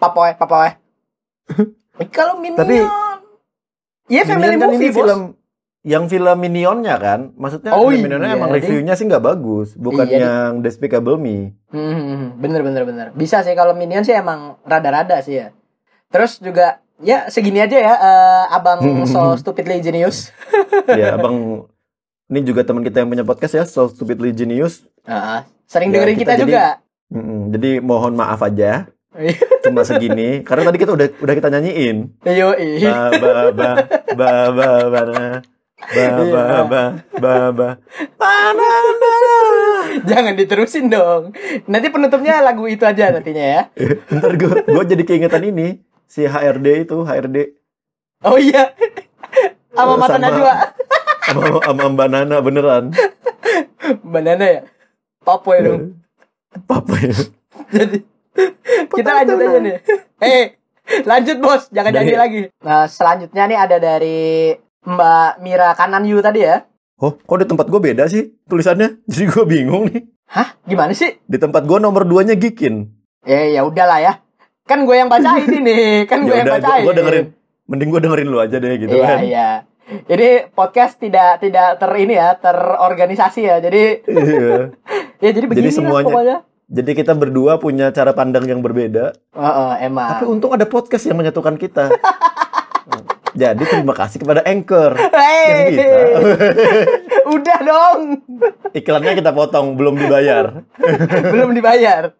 Papoy, papoy. Eh, Kalau Minion. Tapi- Iya family Minion kan movie, ini Bos. film yang film Minionnya kan, maksudnya Oh film Minionnya iya, emang reviewnya sih nggak bagus, bukan Iya, yang Despicable Me. Hmm, bener bener bener. Bisa sih kalau Minion sih emang rada-rada sih ya. Terus juga ya segini aja ya eh, abang so stupidly genius. ya abang ini juga teman kita yang punya podcast ya So Stupidly Genius Heeh. sering Ya, dengerin kita kita, jadi- juga. Mm-mm, jadi mohon maaf aja cuma segini karena tadi kita udah udah kita nyanyiin Yo, ba ba ba ba ba ba. Ba ba ba ba ba Banana. jangan diterusin dong. Nanti penutupnya lagu itu aja nantinya ya. ntar gue gue jadi keingetan ini si HRD itu HRD Oh iya. Sama mata Sama- Najwa. sama sama Mbak Nana beneran Banana ya. Papoy dong. apa ya Jadi kita lanjut aja nih. Eh, lanjut bos, jangan nyanyi lagi. Nah, selanjutnya nih ada dari Mbak Mira Kanan Yu tadi ya. oh kok di tempat gue beda sih tulisannya jadi gue bingung nih Hah, gimana sih? di tempat gue nomor 2 nya Gikin Eh, ya udahlah ya. Kan gue yang bacain ini, kan gue ya yang bacain. gue dengerin mending gue dengerin lu aja deh gitu Iya, kan iya. Jadi podcast tidak tidak ter ini ya, terorganisasi ya. Jadi Iya. ya jadi begini lah semuanya- pokoknya. jadi kita berdua punya cara pandang yang berbeda Heeh, emang. tapi untung ada podcast yang menyatukan kita jadi terima kasih kepada Anchor Hey, bisa udah dong, iklannya kita potong belum dibayar belum dibayar,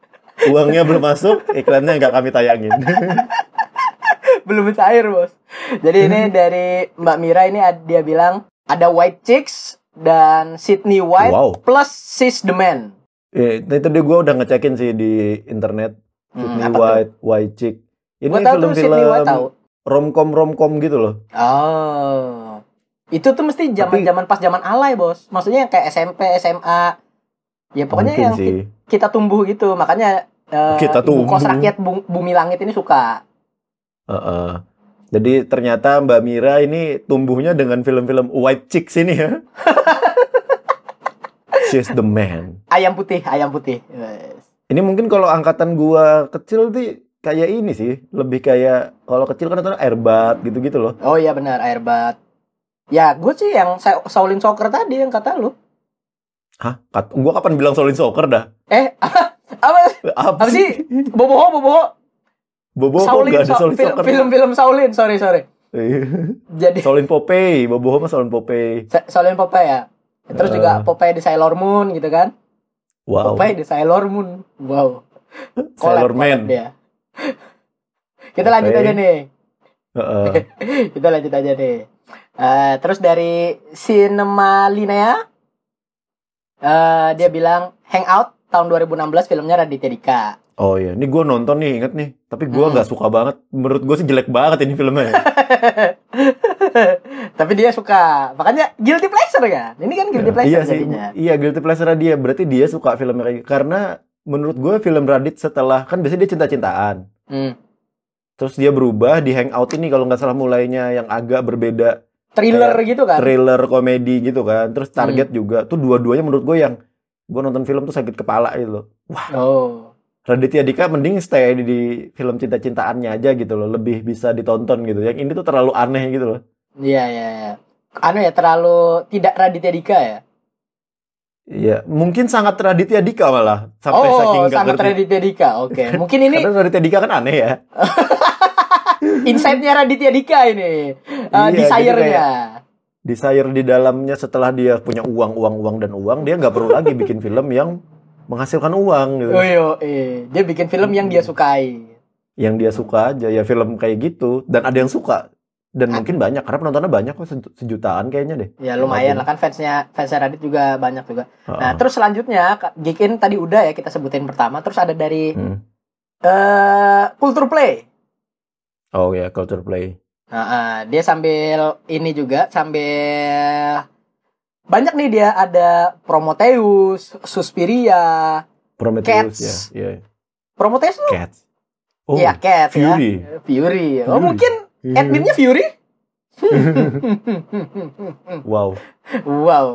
uangnya belum masuk iklannya nggak kami tayangin belum cair bos. Jadi ini dari Mbak Mira ini dia bilang ada White Chicks dan Sydney White Wow. plus Sis the Man. Eh, itu dia gue udah ngecekin sih di internet Hmm, Sydney apa tuh? White, White Chick. Ini White film-film romcom romcom gitu loh. Oh, itu tuh mesti zaman zaman pas zaman alay bos. Maksudnya kayak SMP, SMA. Ya pokoknya Mungkin yang sih. ki- kita tumbuh gitu. Makanya eh, Kita Ibu kos tumbuh. rakyat Bu- bumi langit ini suka. Heeh. Jadi ternyata Mbak Mira ini tumbuhnya dengan film-film White Chicks ini ya. She's the man. Ayam putih, ayam putih. Yes. Ini mungkin kalau angkatan gua kecil tuh kayak ini sih, lebih kayak kalau kecil kan nonton Airbat gitu-gitu loh. Oh iya benar, airbat. Ya, gue sih yang Shaolin Soccer tadi yang kata lu. Hah? Kat- gua kapan bilang Solin Soccer dah? Eh, apa Apa, apa sih? Boboho, Boboho. Bobo kok Shaolin, gak ada Solin film, Soccer? film-film Shaolin, sorry sorry. Jadi Solin Popeye, Bobo mah Solin Popeye. Shaolin Popeye ya. Terus Eh. juga Popeye di Sailor Moon gitu kan. Wow. Popeye di Sailor Moon. Wow. Sailor Man. collab Kita lanjut Oke. aja nih. Heeh. Kita lanjut aja nih. Eh, terus dari Cinema Linea eh, dia bilang Hangout tahun 2016 filmnya Raditya Dika. Oh iya, ini gue nonton nih, inget nih. Tapi gue Hmm. nggak suka banget. Menurut gue sih jelek banget ini filmnya. Tapi dia suka. Makanya guilty pleasure kan. Ini kan guilty pleasure iya sih, jadinya. iya guilty pleasure dia. Berarti dia suka film kayak gitu. Karena menurut gue film Radit setelah kan biasanya dia cinta-cintaan. Hmm. Terus dia berubah di Hangout ini kalau nggak salah mulainya yang agak berbeda Thriller gitu kan. thriller komedi gitu kan. Terus Target Hmm. juga tuh dua-duanya menurut gue yang gue nonton film tuh sakit kepala gitu loh. Oh. Raditya Dika mending stay di, di film cinta-cintaannya aja gitu loh, lebih bisa ditonton gitu. Yang ini tuh terlalu aneh gitu loh. Iya, iya, iya. Anu ya terlalu tidak Raditya Dika ya. Iya, mungkin sangat Raditya Dika malah sampai saking oh, nggak sangat ngerti. Raditya Dika. Oke. Mungkin ini Karena Raditya Dika kan aneh ya. insight-nya Raditya Dika ini. Uh, Iya, jadi desire-nya. Desire di dalamnya setelah dia punya uang, uang, uang dan uang, dia nggak perlu lagi bikin film yang menghasilkan uang gitu. Oh iya, eh. dia bikin film yang dia sukai. Yang dia suka aja ya film kayak gitu dan ada yang suka dan mungkin banyak karena penontonnya banyak kok seju- sejutaan kayaknya deh. Ya lumayan lah kan fansnya fansnya Radit juga banyak juga. Nah Heeh. terus selanjutnya Gikin tadi udah ya kita sebutin pertama. Terus ada dari Hmm. eh Culture Play. Oh ya, culture play. Nah, eh, dia sambil ini juga sambil banyak nih dia ada Prometheus, Suspiria, Prometheus Cats. ya, ya. Prometheus tuh Cats. Oh, ya Cats Fury. ya. Fury. Oh Fury. mungkin adminnya Fury? Wow. wow.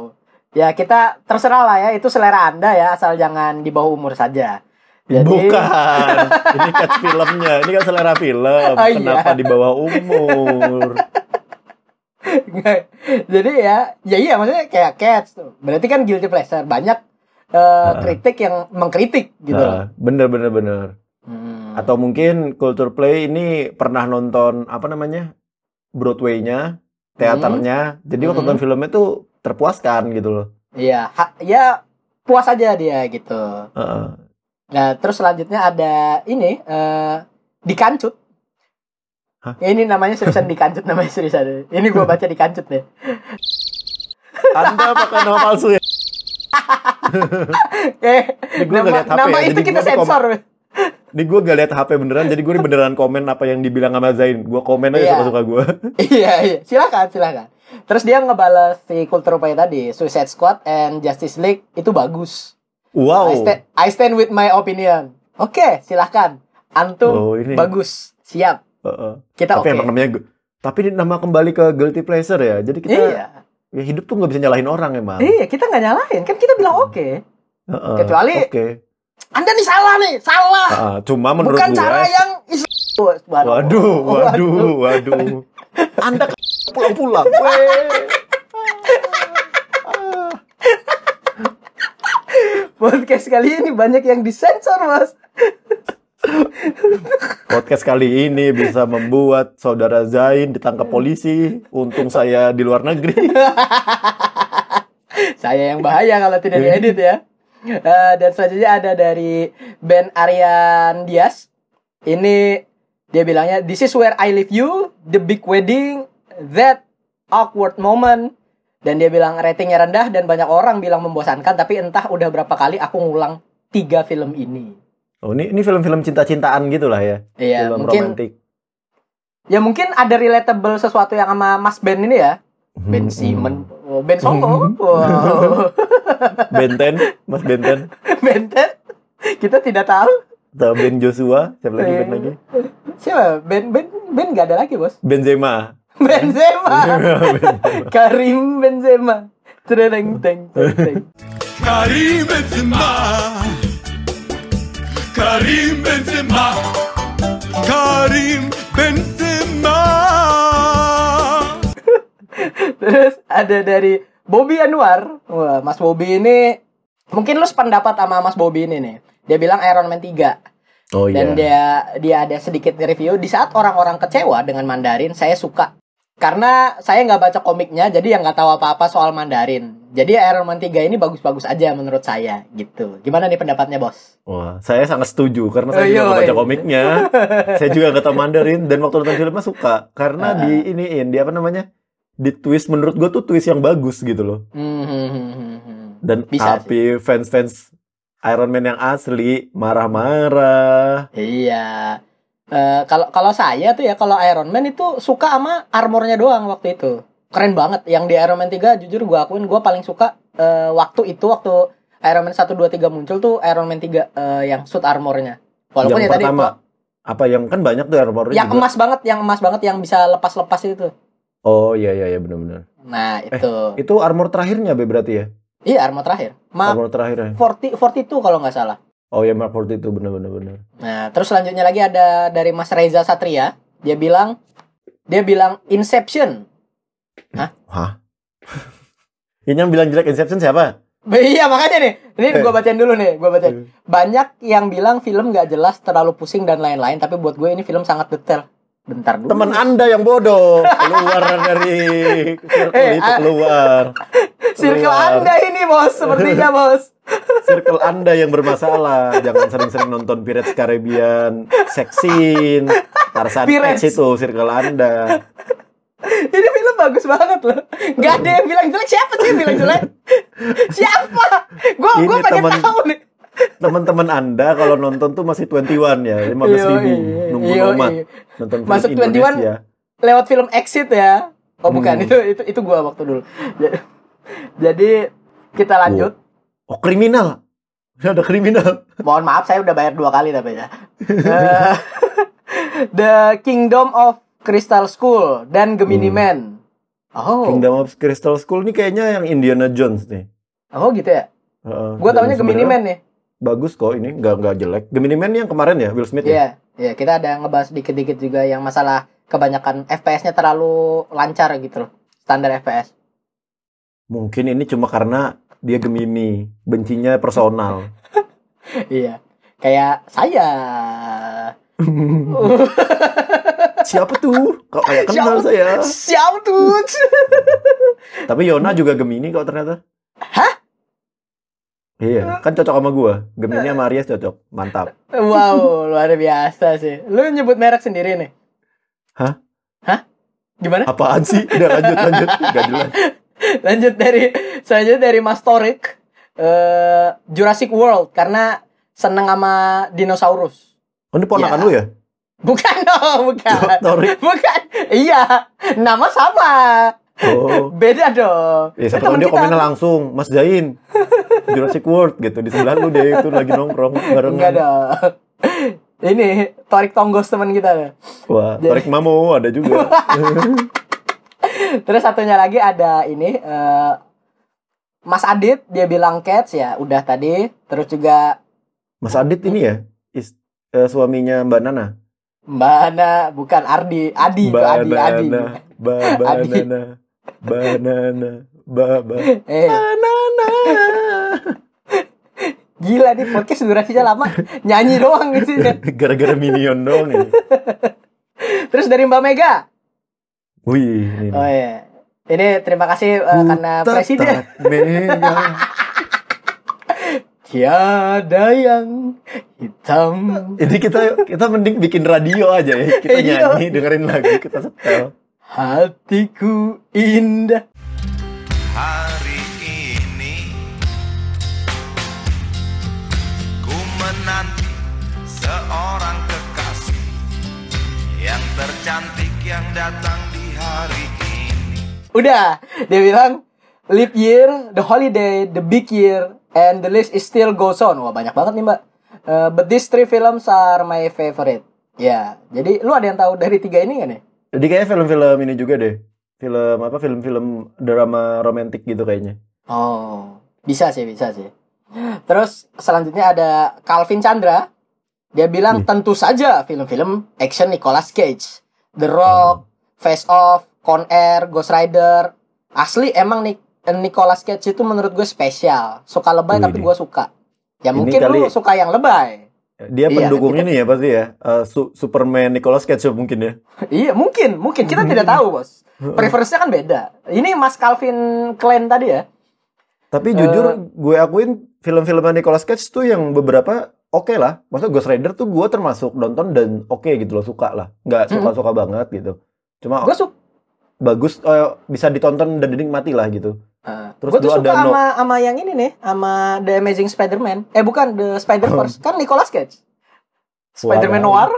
Ya kita terserah lah ya itu selera anda ya asal jangan di bawah umur saja. Jadi Bukan. Ini catch filmnya. Ini kan selera film. Oh, iya. Kenapa di bawah umur? jadi ya ya iya maksudnya kayak Cats tuh. Berarti kan guilty pleasure banyak eh, Ah. kritik yang mengkritik gitu. Nah, bener bener bener. Hmm. Atau mungkin Culture Play ini pernah nonton apa namanya? Broadway-nya, teaternya. Jadi waktu Hmm. nonton filmnya tuh terpuaskan gitu loh. Iya, ha- ya puas aja dia gitu. Heeh. Nah, terus selanjutnya ada ini eh dikancut. Hah? Ya, ini namanya seriusan dikancut namanya seriusan. Ini gua baca dikancut deh. Anda pakai nama palsu ya? Eh, nama, HP nama ya, itu jadi kita sensor. Ini gue gak liat HP beneran, jadi gue beneran komen apa yang dibilang sama Zain. Gue komen aja Iya. suka-suka gue. iya, iya. Silakan, silakan. Terus dia ngebales si Culture Play tadi, Suicide Squad and Justice League itu bagus. Wow. I, sta- I stand with my opinion. Oke, silakan. Antum Oh, ini. bagus. Siap. Heeh. Kita Tapi oke. emang namanya gu- tapi ini nama kembali ke guilty pleasure ya. Jadi kita Iya. ya hidup tuh nggak bisa nyalahin orang emang. Iya, kita nggak nyalahin. Kan kita bilang oke. Heeh. Kecuali- Oke. Anda nih salah nih, salah. Ah, cuma menurut Bukan gue. cara yang Islam. Waduh, waduh, waduh. Anda pulang-pulang. Podcast kali ini banyak yang disensor, Mas. Podcast kali ini bisa membuat saudara Zain ditangkap polisi. Untung saya di luar negeri. Saya yang bahaya kalau tidak diedit ya. Eh, dan selanjutnya ada dari Ben Arian Diaz. Ini dia bilangnya This is where I leave you, the big wedding, that awkward moment. Dan dia bilang ratingnya rendah dan banyak orang bilang membosankan. Tapi entah udah berapa kali aku ngulang tiga film ini. Oh, ini ini film-film cinta-cintaan gitu lah ya. Iya, film mungkin romantik. ya mungkin ada relatable sesuatu yang sama Mas Ben ini ya. Ben Hmm, Simon, oh, Ben Hmm. wow. Benten, Mas Benten. Benten. Kita tidak tahu. Atau Ben Joshua, siapa lagi Ben lagi? Siapa? Ben Ben Ben nggak ada lagi bos. Benzema. Benzema. Karim Benzema. Tereng teng teng teng. Karim Benzema Karim Benzema Karim Benzema Terus ada dari Bobby Anwar. Wah, Mas Bobby ini mungkin lu sependapat sama Mas Bobby ini nih. Dia bilang Iron Man 3. Oh iya. Dan dia dia ada sedikit review di saat orang-orang kecewa dengan Mandarin, saya suka. Karena saya nggak baca komiknya, jadi yang nggak tahu apa-apa soal Mandarin. Jadi Iron Man 3 ini bagus-bagus aja menurut saya, gitu. Gimana nih pendapatnya, Bos? Wah, saya sangat setuju karena saya Oh, juga nggak iya, baca iya. komiknya. saya juga nggak tahu Mandarin dan waktu nonton filmnya suka karena Ah. di iniin dia apa namanya? Di twist menurut gue tuh twist yang bagus gitu loh. Hmm, hmm, hmm, hmm, hmm. Dan Bisa tapi fans-fans Iron Man yang asli marah-marah. Iya. Eh, Kalau kalau saya tuh ya kalau Iron Man itu suka sama armornya doang waktu itu. Keren banget. Yang di Iron Man 3 jujur gua akuin gua paling suka eh, waktu itu waktu Iron Man 1 2 3 muncul tuh Iron Man 3 eh, yang suit armornya. Walaupun yang ya tadi pertama apa yang kan banyak tuh armor yang juga. emas banget, yang emas banget yang bisa lepas-lepas itu. Oh iya iya iya benar-benar. Nah, itu. Itu armor terakhirnya Be berarti ya? Iya, armor terakhir. Mark Armor terakhirnya. 40 42 kalau nggak salah. Oh ya Mark 40 itu benar-benar benar. Nah, terus selanjutnya lagi ada dari Mas Reza Satria. Dia bilang dia bilang Inception. Hah? Ini yang bilang jelek Inception siapa? Iya makanya nih, ini gue bacain dulu nih, gue bacain. Hmm. Banyak yang bilang film nggak jelas, terlalu pusing dan lain-lain, tapi buat gue ini film sangat detail. Bentar dulu. Teman Anda yang bodoh keluar dari circle Eh, itu ah. keluar. Circle keluar. anda ini bos, sepertinya bos. Circle Anda yang bermasalah. Jangan sering-sering nonton Pirates Caribbean, seksin, Tarzan Pirates. X itu circle Anda. Ini film bagus banget loh. Gak ada yang bilang jelek. Siapa sih yang bilang jelek? Siapa? Gue gue pengen temen- tahu nih. Teman-teman Anda kalau nonton tuh masih 21 ya, 15 ribu nunggu yoi. nomat nonton film Masuk 21 Indonesia. Lewat film Exit ya. Oh bukan, Hmm. itu itu itu gue waktu dulu. Jadi, kita lanjut. Oh kriminal, ada kriminal. Mohon maaf saya udah bayar dua kali tapi ya. Eh, The Kingdom of Crystal School dan Gemini Hmm. Man. Oh. Kingdom of Crystal School ini kayaknya yang Indiana Jones nih. Oh gitu ya. Heeh. Gue taunya Dan Gemini Man nih. Bagus kok ini, nggak nggak jelek. Gemini Man yang kemarin ya, Will Smith ya. Iya, iya kita ada ngebahas dikit-dikit juga yang masalah kebanyakan FPS-nya terlalu lancar gitu loh. Standar FPS. Mungkin ini cuma karena dia Gemini, bencinya personal. iya. Kayak saya. Siapa tuh? Kok kayak kenal Siapa? saya. Siap tuh. Tapi Yona juga Gemini kok ternyata. Hah? Iya, kan cocok sama gua. Gemini sama Aries cocok. Mantap. Wow, luar biasa sih. Lu nyebut merek sendiri nih. Hah? Hah? Gimana? Apaan sih? Udah lanjut lanjut. Gak jelas. Lanjut dari selanjutnya dari Mas Torik eh Jurassic World karena seneng sama dinosaurus. Oh, ini ponakan Ya. lu ya? Bukan dong, bukan. Torik. Bukan. Iya, nama sama. Oh. Beda dong. Ya, Itu siapa tahu dia komennya langsung, Mas Jain, Jurassic World gitu di sebelah lu deh itu lagi nongkrong barengan. Enggak dong. Ini Torik Tonggos teman kita. Wah, Jadi- Torik Mamo ada juga. Terus satunya lagi ada ini eh, Mas Adit dia bilang cats ya, udah tadi. Terus juga Mas Adit ini ya, is- eh, suaminya Mbak Nana. Mbak Ana, bukan Ardi, Adi, itu Adi, Adi. Ba Adi. Banana, banana, ba ba Eh, banana. gila nih podcast durasinya lama, nyanyi doang isinya. Gara-gara minion dong ini. Terus dari Mbak Mega. Wih, ini. Oh iya. Ini terima kasih eh, karena presiden Mega. tiada yang hitam. Ini kita kita mending bikin radio aja ya. Kita Iya. nyanyi, dengerin lagu, kita setel. Hatiku indah. Hari ini Ku menanti seorang kekasih Yang tercantik yang datang di hari ini Udah, dia bilang leap year, the holiday, the big year, and the list is still goes on. Wah banyak banget nih mbak. Eh, but these three films are my favorite. Ya, jadi lu ada yang tahu dari tiga ini gak nih? Jadi kayaknya film-film ini juga deh. Film apa? Film-film drama romantis gitu kayaknya. Oh, bisa sih, bisa sih. Terus selanjutnya ada Calvin Chandra. Dia bilang Wih. tentu saja film-film action Nicolas Cage, The Rock, Face Off, Con Air, Ghost Rider. Asli emang nih Nicolas Cage itu menurut gue spesial. Suka lebay Wih, tapi gue suka. Ya mungkin lu kali- suka yang lebay. Dia Iya, pendukung kita- ini ya pasti ya. Eh, Su- Superman Nicolas Cage mungkin ya. iya, mungkin, mungkin kita tidak tahu, Bos. Preferensinya kan beda. Ini Mas Calvin Klein tadi ya. Tapi Eh. jujur gue akuin film-film Nicolas Cage tuh yang beberapa oke lah. Maksudnya Ghost Rider tuh gue termasuk nonton dan oke gitu loh suka lah. Nggak suka-suka banget gitu. Cuma Gue suka bagus eh, bisa ditonton dan dinikmati lah gitu. Terus gue tuh suka ada no- sama sama yang ini nih, sama The Amazing Spider-Man. Eh bukan The Spider-Verse, kan Nicolas Cage. Spider-Man. Noir?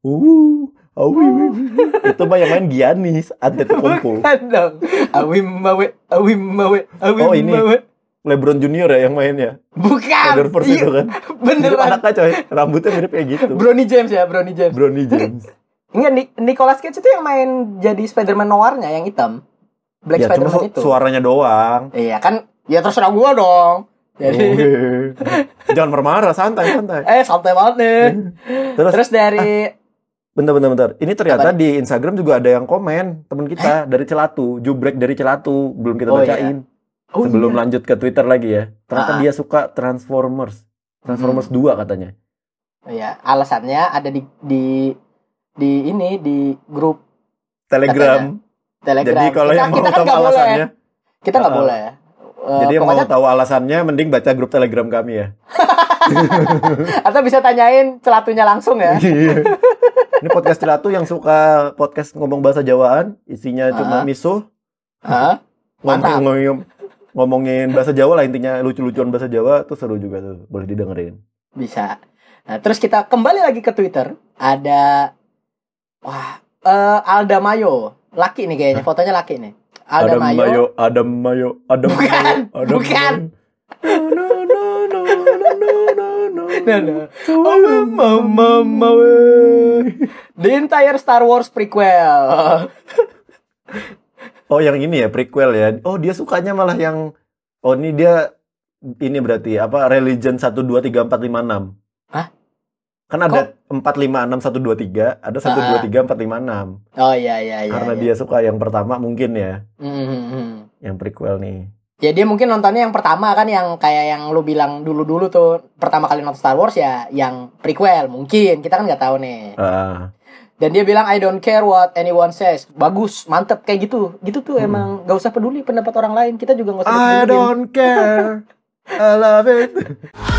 Uh, oh, wih, wih, wih. itu mah yang main Giannis, Antetokounmpo. Bukan dong. Awim mawe, awim mawe, Oh, ini. mawe. LeBron Junior ya yang mainnya. Bukan. Spider-Verse Iya, itu kan. Mirip Beneran. anaknya coy, rambutnya mirip kayak gitu. Brownie James ya, Brownie James. Brownie James. Enggak, Ni- Nicolas Cage itu yang main jadi Spider-Man Noirnya yang hitam. Black ya Spider-Man itu. suaranya doang. Iya kan, ya terserah gua dong. Jadi, Oke. Jangan marah-marah, santai santai. eh santai banget nih. Terus, Terus dari bentar bentar bentar. Ini ternyata Apa di Instagram juga ada yang komen temen kita dari Celatu, jubrek dari Celatu, belum kita Oh, iya. bacain. Oh, Sebelum iya. lanjut ke Twitter lagi ya. Ternyata Ah. dia suka Transformers. Transformers 2 katanya. Ya, alasannya ada di di di ini di grup Telegram. Telegram. Jadi kalau kita, yang mau kita kan tahu boleh. alasannya, Kita nggak Ah. boleh. Eh, jadi yang pokoknya mau tahu alasannya mending baca grup Telegram kami ya. atau bisa tanyain celatunya langsung ya. Iya. Ini podcast Celatu yang suka podcast ngomong bahasa Jawaan, isinya cuma misuh, Hah? Mantap. ngomong ngomongin bahasa Jawa lah intinya lucu-lucuan bahasa Jawa tuh seru juga tuh, boleh didengerin. Bisa. Nah, terus kita kembali lagi ke Twitter. Ada wah, eh, Alda Mayo. Laki nih kayaknya, fotonya laki nih. Alda Adam Mayo. Mayo, Adam Mayo, Adam Bukan, Mayo, Adam bukan. Mayo. No, no, no, no, no, no, no. Nah, nah. Oh, mama, mama, The entire Star Wars prequel. Oh, yang ini ya prequel ya. Oh, dia sukanya malah yang Oh, ini dia ini berarti apa? Religion 1 2 3 4 5 6. Kan ada 4 5 6 1 2 3, ada 1 Ah. 2 3 4 5 6. Oh iya iya iya. Karena iya. dia suka yang pertama mungkin ya, Hmm, hmm, hmm. yang prequel nih. Ya dia mungkin nontonnya yang pertama kan yang kayak yang lu bilang dulu-dulu tuh pertama kali nonton Star Wars ya yang prequel mungkin kita kan nggak tahu nih. Ah. Dan dia bilang I don't care what anyone says. Bagus, mantep kayak gitu. Gitu tuh emang gak usah peduli pendapat orang lain. Kita juga gak usah I peduli. don't care. I love it.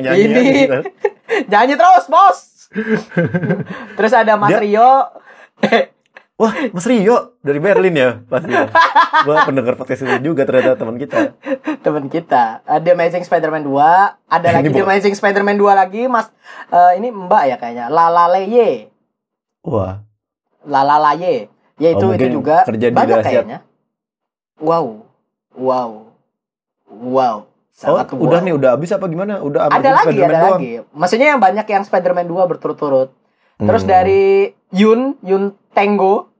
Nyanyi Ini. kita. Nyanyi terus, bos. Terus ada Mas Dia- Rio. Wah, Mas Rio dari Berlin ya pasti. Wah, pendengar podcast ini juga ternyata teman kita. teman kita. Ada Amazing Spider-Man 2, ada lagi The Amazing Spider-Man 2 lagi, Mas. eh, ini Mbak ya kayaknya. Lalaleye. Wah, Lalalaye. Ya itu Oh, itu juga kerja di banyak dahsyat. kayaknya. Wow. Wow. Wow. Oh udah nih udah habis apa gimana? Udah Ada lagi, ada doang? lagi. Maksudnya yang banyak yang Spider-Man 2 berturut-turut. Terus Hmm. dari Yun, Yun Tango,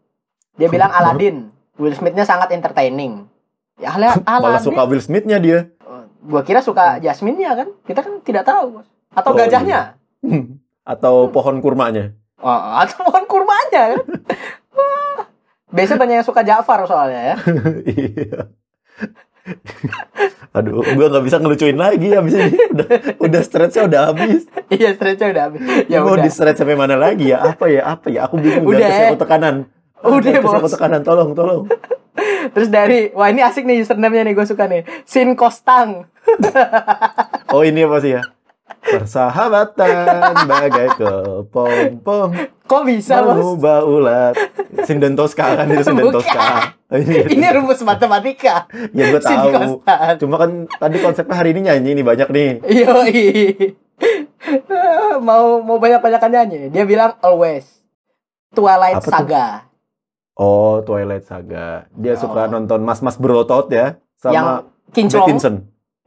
dia bilang Aladdin. Will Smith-nya sangat entertaining. Ya Ala- malah Aladdin. suka Will Smith-nya dia. Gua kira suka Jasmine-nya kan. Kita kan tidak tahu, Bos. Atau Oh, gajahnya. Atau pohon kurmanya. Oh, atau pohon kurmanya kan. Biasanya banyak yang suka Jafar soalnya ya. Iya. Aduh, gua nggak bisa ngelucuin lagi abis ini. Udah, udah stretchnya udah habis. iya, stretch-nya udah habis. Ya mau udah. di stretch sampai mana lagi ya? Apa ya? Apa ya? Aku bingung. Udah, ya. aku tekanan. Udah, Garis aku Bos. tekanan. Tolong, tolong. Terus dari, wah ini asik nih username-nya nih, gue suka nih. Sin Kostang. Oh ini apa sih ya? Persahabatan bagai kepompong Kok bisa, Bos? mengubah ulat. Sinden Tosca kan itu Sinden. Tosca. Ini rumus matematika. ya gue tahu. Cuma kan tadi konsepnya hari ini nyanyi nih banyak nih. Yoi. mau mau banyak-banyakan nyanyi. Dia bilang always. Twilight Apa tuh? Saga. Oh Twilight Saga. Dia Oh. suka nonton mas-mas berotot ya yang sama kinclong. Pattinson.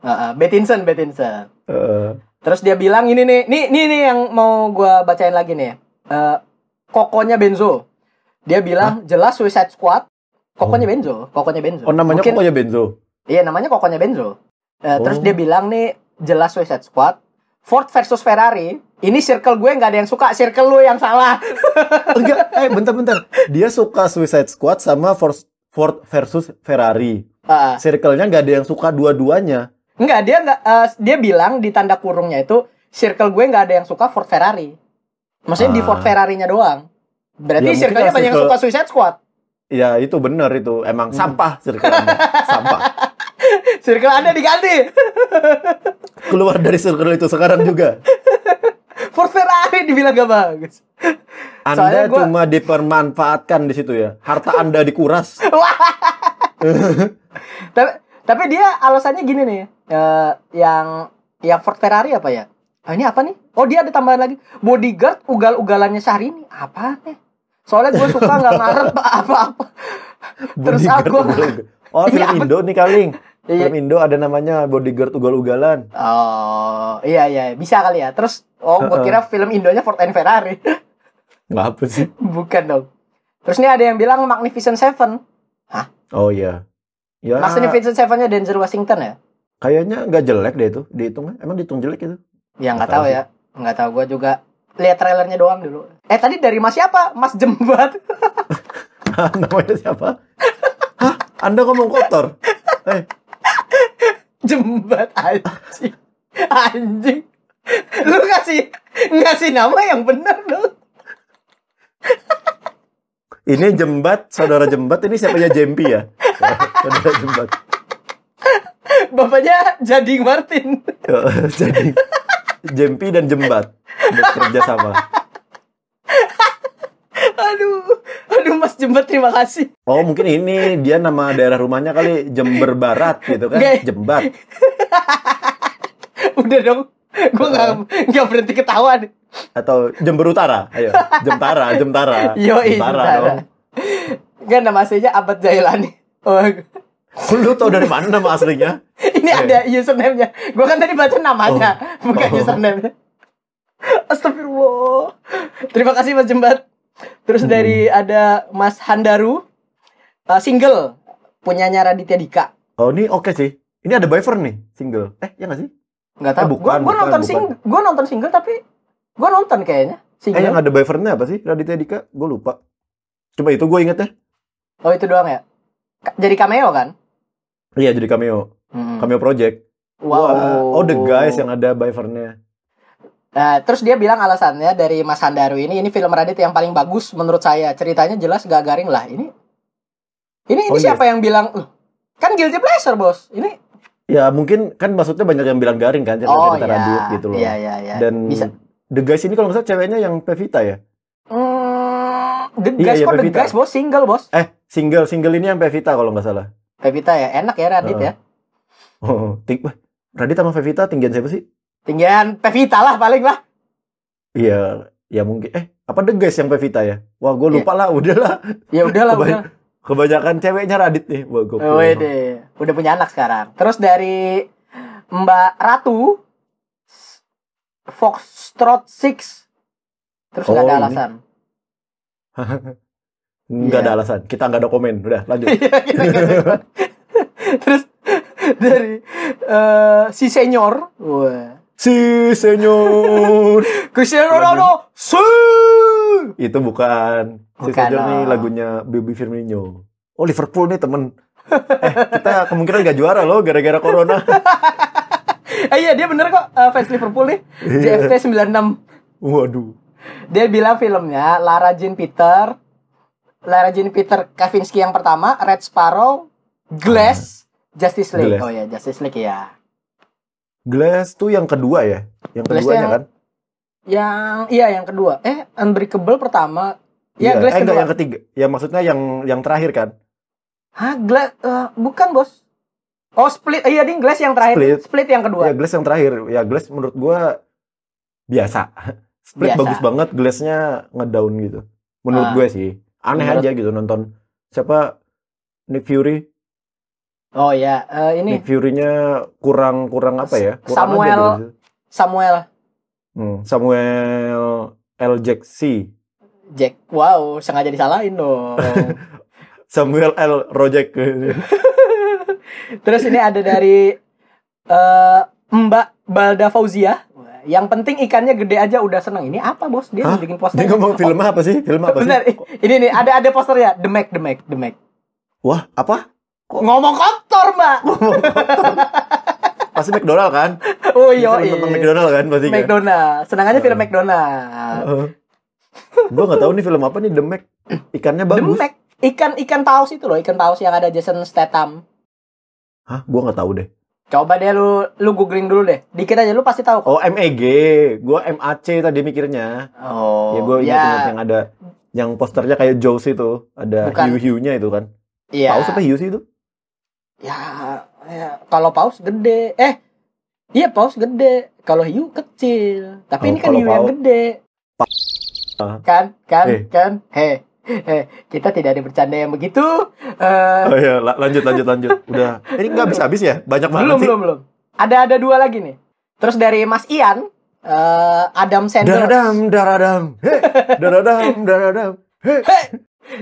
Heeh, Bettinson, Bettinson. Eh, Terus dia bilang ini nih, nih nih nih yang mau gua bacain lagi nih. Eh kokonya Benzo. Dia bilang jelas Suicide Squad. Kokonya Benzo, kokonya Benzo. oh namanya Mungkin- pokoknya Benzo. Iya, namanya kokonya Benzo. Eh, Terus Oh. dia bilang nih jelas Suicide Squad. Ford versus Ferrari. Ini circle gue nggak ada yang suka, circle lu yang salah. Enggak, eh bentar-bentar. Dia suka Suicide Squad sama Ford Ford versus Ferrari. Heeh. Circle-nya nggak ada yang suka dua-duanya. Enggak, dia enggak eh, dia bilang di tanda kurungnya itu circle gue nggak ada yang suka Ford Ferrari. Maksudnya di Ah. Ford Ferrarinya doang. Berarti Ya, circle-nya banyak yang circle- suka Suicide Squad. Ya itu bener itu. Emang sampah circle-nya. sampah. Circle Anda diganti. Keluar dari circle itu sekarang juga. Ford Ferrari dibilang gak bagus. Soalnya Anda gua- cuma dipermanfaatkan di situ ya. Harta Anda dikuras. tapi tapi dia alasannya gini nih. eh, yang yang Ford Ferrari apa ya? Ah, ini apa nih? Oh dia ada tambahan lagi. Bodyguard ugal-ugalannya Syahrini. Apa nih? Soalnya gue suka nggak ngarep apa-apa. Terus aku. Oh, film apa? Indo nih Kaling. Iya. Film Indo ada namanya Bodyguard Ugal-Ugalan. Oh iya iya bisa kali ya. Terus oh gue kira film Indonya Ford and Ferrari. Nggak apa sih? Bukan dong. Terus ini ada yang bilang Magnificent Seven. Oh iya. Ya, Magnificent Seven-nya Denzel Washington ya? kayaknya nggak jelek deh itu dihitungnya. Emang dihitung jelek itu? Ya nggak Nggak tahu ya. Nggak tahu gue juga lihat trailernya doang dulu. Eh tadi dari Mas siapa? Mas Jembat. namanya siapa? Hah? Anda ngomong kotor? Eh, Jembat anjing. Anjing. Lu kasih ngasih nama yang benar dong. Ini Jembat, saudara Jembat. Ini siapanya Jempi ya? saudara Jembat. Bapaknya Jadi Martin. Jadi Jempi dan Jembat bekerja sama. Aduh. Aduh Mas Jembat terima kasih. Oh mungkin ini dia nama daerah rumahnya kali Jember Barat gitu kan? Nggak. Jembat. Udah dong. Gue nggak nggak berhenti ketawa nih. Atau Jember Utara. Ayo, Jemtara, Jemtara. Yo Jemtara dong. Kan nama aslinya Abad Jailani. Oh, Lu tau dari mana nama aslinya? ini ada username-nya. Gue kan tadi baca namanya, bukan Oh. username-nya. Astagfirullah. Terima kasih Mas Jembat. Terus Hmm. dari ada Mas Handaru uh, single punyanya Raditya Dika. Oh ini oke sih. Ini ada Byver nih single. Eh ya nggak sih? Nggak Eh, tahu. bukan, gua, gua bukan, nonton bukan. single, gua nonton single tapi gua nonton kayaknya. Eh yang Single. ada Byvernya apa sih? Raditya Dika? Gue lupa. Coba itu gue inget ya. Oh itu doang ya. Jadi cameo kan? Iya jadi cameo. Hmm. Cameo project. Wow. Wah, Oh the guys yang ada Byvernya. Nah, terus dia bilang alasannya dari Mas Handaru ini ini film Radit yang paling bagus menurut saya. Ceritanya jelas gak garing lah. Ini ini ini Oh, iya. siapa yang bilang "Loh, kan guilty pleasure, Bos. Ini Ya mungkin kan maksudnya banyak yang bilang garing kan cerita, oh cerita iya. Radit gitu loh. Iya iya iya. Dan bisa The Guys ini kalau nggak salah ceweknya yang Pevita ya? Hmm, The Iya, Guys iya, kok The Pevita. Guys, Bos, single, Bos. Eh, single single ini yang Pevita kalau nggak salah. Pevita ya, enak ya Radit Heeh. ya. Oh, ting Radit sama Pevita tinggian siapa sih? Tinggian Pevita lah paling lah. Iya, ya mungkin. Eh, apa The Guys yang Pevita ya? Wah, gue Iya. lupa lah, udahlah. Ya udahlah Kebay- udah. Kebanyakan ceweknya Radit nih. Wah, gue. Oh, deh. Udah punya anak sekarang. Terus dari Mbak Ratu Foxtrot 6 Terus nggak Oh, ada ini. alasan. Nggak Iya. ada alasan. Kita nggak ada komen. Udah, lanjut. Iya, gitu. Terus dari eh, si senior, wah, si senyor. Cristiano Ronaldo, su. Itu bukan. Si Bukan, senyor nih oh. lagunya Baby Firmino. Oh, Liverpool nih temen. eh, kita kemungkinan nggak juara loh gara-gara corona. Eh, iya dia bener kok eh, fans Liverpool nih. Iya. JFT 96. Waduh. Dia bilang filmnya Lara Jean Peter, Lara Jean Peter Kavinsky yang pertama, Red Sparrow, Glass, Justice League. Glass. Oh ya, Justice League ya. Glass tuh yang kedua ya? Yang Glass keduanya yang- kan? Yang iya yang kedua. Eh, Unbreakable pertama. Ya, Iya. Glass eh, enggak, kedua. yang ketiga. Ya maksudnya yang yang terakhir kan? Hah, Glass eh, bukan, Bos. Oh, Split. Iya, ding Glass yang terakhir. Split. Split, yang kedua. Ya Glass yang terakhir. Ya Glass menurut gua biasa. Split Biasa. bagus banget, Glassnya ngedown gitu. Menurut Ah. gue sih. Aneh Menurut- aja gitu nonton. Siapa Nick Fury? Oh ya, eh, ini Nick Fury-nya kurang kurang apa ya? Kurang Samuel. aja gitu. Samuel Hmm, Samuel L. Jackson. Jack. Wow, sengaja disalahin dong. Samuel L. Rojek. Terus ini ada dari eh, Mbak Balda Fauzia. Yang penting ikannya gede aja udah seneng. Ini apa bos? Dia Hah? bikin poster. Dia ngomong film apa sih? Film apa sih? Bener. Ini nih ada ada posternya. The Mac, The Mac, The Mac. Wah, apa? Ngomong kotor mbak. Pasti McDonald kan? Oh iya. film tentang McDonald kan pasti kan? McDonald. Senang aja film. McDonald. gue gak tahu nih film apa nih The Mac. Ikannya The bagus. Mac. Ikan ikan paus itu loh, ikan paus yang ada Jason Statham. Hah? Gue gak tahu deh. Coba deh lu lu googling dulu deh. Dikit aja lu pasti tahu kok. Oh MEG. Gue MAC tadi mikirnya. Oh. ya gue ingat yang ada yang posternya kayak Jaws itu. Ada hiu-hiunya itu kan. Iya. Paus apa hiu sih itu? Ya, ya, kalau paus gede. Eh, iya paus gede. Kalau hiu kecil. Tapi Oh, ini kan hiu yang paus- gede. Ah. Kan, kan, Eh. kan. Heh, heh, kita tidak ada bercanda yang begitu. Eh, Oh iya, la- lanjut lanjut lanjut. Udah. Ini nggak habis-habis ya? Banyak banget belum, sih. belum, belum. Ada ada dua lagi nih. Terus dari Mas Ian, eh, Adam Sandler. Daradam, daradam. Hei, daradam, daradam.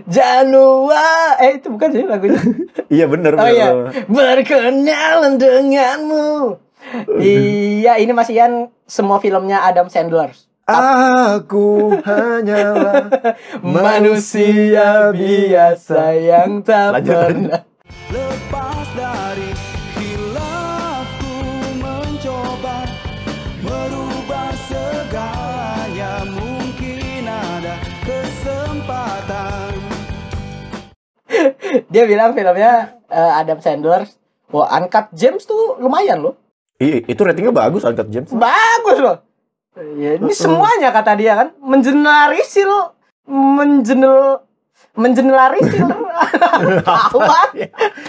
Janua. Eh, itu bukan sih lagunya. Iya bener. Oh bener. iya. Berkenalan denganmu. iya, ini Mas Ian semua filmnya Adam Sandler. Aku hanyalah Manusia biasa yang tak Lanjut, pernah. Lepas dari hilafku mencoba merubah segalanya mungkin ada kesempatan Dia bilang filmnya eh, Adam Sandler. Wah, Uncut James tuh lumayan loh. Ih, itu ratingnya bagus Uncut James. Bagus loh. Ya, ini semuanya kata dia kan. Menjenelarisil menjenel menjenelarisil tahuan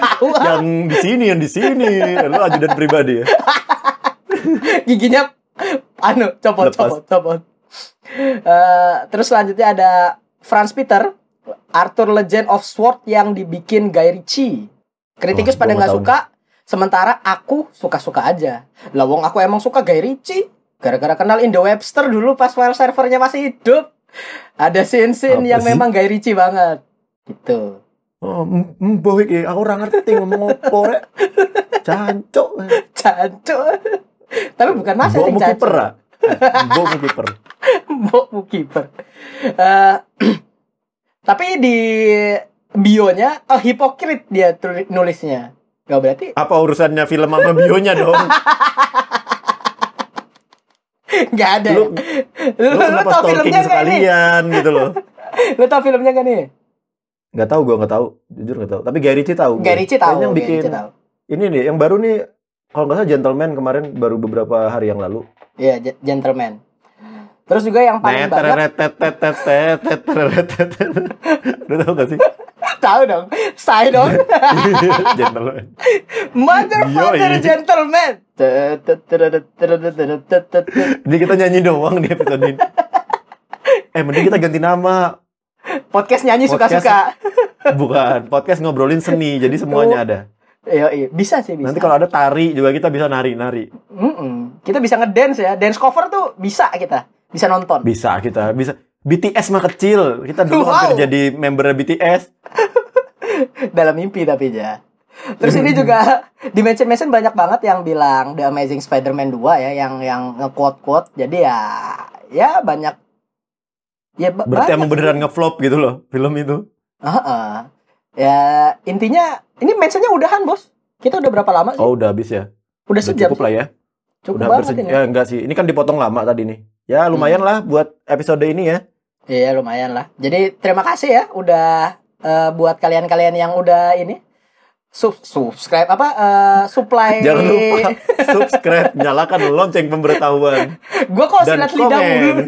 tahuan Yang di sini, yang di sini. Lu ajudan pribadi ya. giginya anu copot Lepas. copot copot. Eh, terus selanjutnya ada Franz Peter Arthur Legend of Sword yang dibikin Guy Ritchie. Kritikus Oh, pada nggak suka sementara aku suka-suka aja. Lah wong aku emang suka Guy Ritchie Gara-gara kenal Indo Webster dulu pas file servernya masih hidup. Ada scene-scene yang sih? memang Guy Ritchie banget. Gitu. Oh, mbah iki aku ora ngerti ngomong opo rek. Cancuk. Cancuk. Tapi bukan Mas yang mu kiper. ah? Mbok mu kiper. Mbok mu kiper. Eh, tapi di bionya oh hipokrit dia nulisnya. Gak berarti Apa urusannya film sama bionya dong? Gak ada. Lu, lu, lu, lu tau filmnya gak sekalian ini? gitu loh. lu tau filmnya gak nih? Gak tau, gue gak tau. Jujur gak tau. Tapi Gary Ritchie tau. Gary Ritchie tau. Yang bikin ini nih, yang baru nih, kalau gak salah Gentleman kemarin baru beberapa hari yang lalu. Iya, yeah, Gentleman. Terus juga yang paling banget. Lu tau gak sih? Tahu dong. Saya dong. Gentleman. Motherfucker gentleman. Ini kita nyanyi doang di episode ini. Eh, mending kita ganti nama. Podcast nyanyi suka-suka. Bukan, podcast ngobrolin seni. Jadi semuanya ada. Iya, iya, bisa sih bisa. Nanti kalau ada tari juga kita bisa nari-nari. Mm-mm. kita bisa ngedance ya, dance cover tuh bisa kita, bisa nonton. Bisa kita, bisa. BTS mah kecil. Kita dulu Wow. hampir jadi member BTS. Dalam mimpi tapi ya. Terus ini juga di mention mention banyak banget yang bilang The Amazing Spider-Man 2 ya, yang yang nge-quote quote. Jadi ya, ya banyak. Ya ba- Berarti emang beneran ngevlop gitu loh film itu. Heeh. Ya intinya ini mentionnya udahan bos. Kita udah berapa lama sih? Oh, udah habis ya. udah Udah sejam. cukup lah ya. Cukup udah banget ini. Ya enggak sih. Ini kan dipotong lama tadi nih. Ya lumayan lah buat episode ini ya. Iya lumayan lah. Jadi terima kasih ya udah eh, buat kalian-kalian yang udah ini sub subscribe apa eh, supply. Jangan lupa subscribe, nyalakan lonceng pemberitahuan Gue kok silat lidah mulu.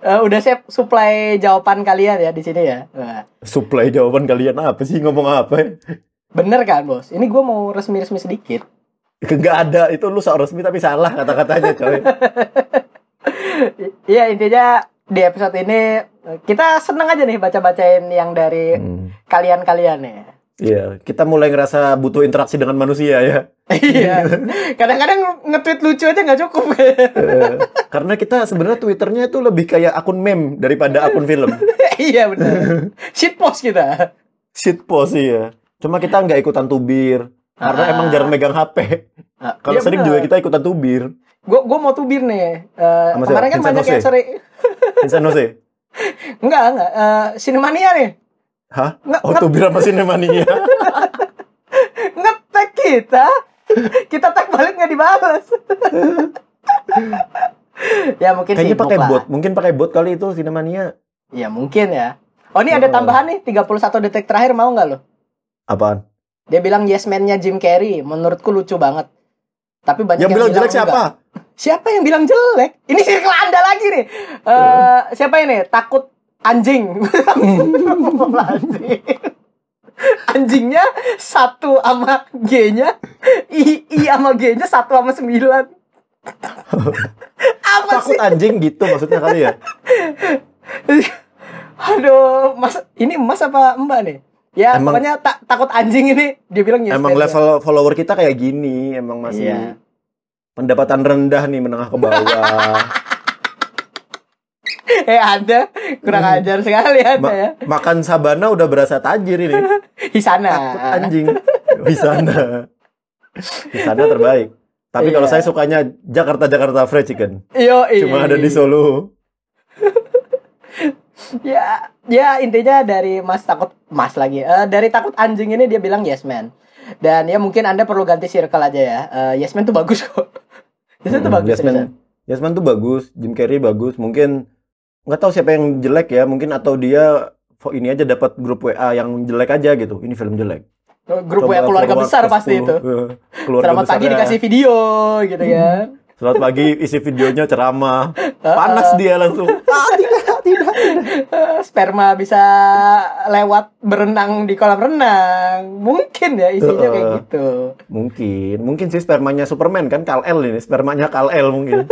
Eh, udah siap supply jawaban kalian ya di sini ya. Supply jawaban kalian apa sih ngomong apa? ya? bener kan bos? Ini gue mau resmi-resmi sedikit. Enggak ada, itu lu sok resmi tapi salah kata-katanya coy. I- Iya intinya di episode ini kita seneng aja nih baca-bacain yang dari Hmm. kalian-kalian ya. Iya, kita mulai ngerasa butuh interaksi dengan manusia ya. Iya. Kadang-kadang nge-tweet lucu aja nggak cukup. Eh, Karena kita sebenarnya Twitternya itu lebih kayak akun meme daripada akun film. iya benar. Shit post kita. Shit post ya. Cuma kita nggak ikutan tubir. Karena Ah. emang jarang megang HP. Kalau Iya, sering bener. juga kita ikutan tubir. Gue gue mau tubir nih. Siapa? kemarin kan Vincent banyak yang Jose? sering. San Jose. Enggak enggak. Eh, Sinemania nih. Hah? Nggak- Oh, nggak- tubir apa Sinemania? Nge-tag kita. Kita tag balik nggak dibalas. ya mungkin Kayaknya pakai bot. Mungkin pakai bot kali itu Sinemania. Ya mungkin ya. Oh ini ada Oh. tambahan nih 31 detik terakhir mau nggak lo? Apaan? Dia bilang yes man-nya Jim Carrey. Menurutku lucu banget. Tapi banyak Yang bilang jelek siapa? Siapa yang bilang jelek? Ini circle Anda lagi nih. Eh siapa ini? Takut anjing. Anjing. Anjingnya satu sama G-nya, I, I sama G-nya satu sama sembilan. Apa Takut sih? anjing gitu maksudnya kali ya. Aduh, mas, ini mas apa mbak nih? Ya, Emang- pokoknya tak takut anjing ini. Dia bilang yes Emang level follower kita kayak gini, emang masih Iya. Pendapatan rendah nih menengah ke bawah. Eh, Anda kurang ajar sekali Anda Ma- ya. makan sabana udah berasa tajir ini. Hisana. Takut anjing. Di sana. Di sana terbaik. Tapi kalau Iya. saya sukanya Jakarta Jakarta Fried Chicken. Yo, Cuma ada di Solo. Ya, ya intinya dari Mas takut Mas lagi. Eh, dari takut anjing ini dia bilang yes man. Dan ya mungkin Anda perlu ganti circle aja ya. Eh, yes man tuh bagus kok. Yes man tuh Hmm, bagus. Yasmin, seriusan. Yasmin tuh bagus, Jim Carrey bagus. Mungkin nggak tahu siapa yang jelek ya. Mungkin atau dia ini aja dapat grup WA yang jelek aja gitu. Ini film jelek. Grup Coba WA keluarga besar pasti 10. itu. Keluarga Selamat pagi besarnya. dikasih video gitu kan. Selamat pagi isi videonya ceramah. Panas dia langsung. Ah, tidak, tidak. Sperma bisa lewat berenang di kolam renang. Mungkin ya isinya kayak Heeh. gitu. Mungkin, mungkin sih spermanya Superman kan Kal-El ini, spermanya Kal-El mungkin.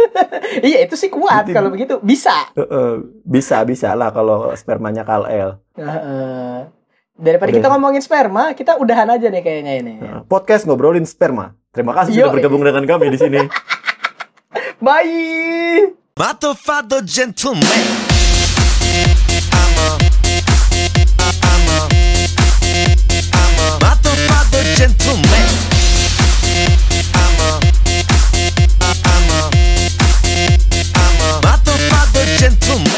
Iya, itu sih kuat Mungkin. kalau begitu. Bisa. Heeh, bisa bisa lah kalau spermanya Kal-El. Heeh. Daripada Udah. kita ngomongin sperma, kita udahan aja nih kayaknya ini. Podcast ngobrolin sperma. Terima kasih Yo. sudah bergabung dengan kami di sini. Bye. Fatto gentleman gentleman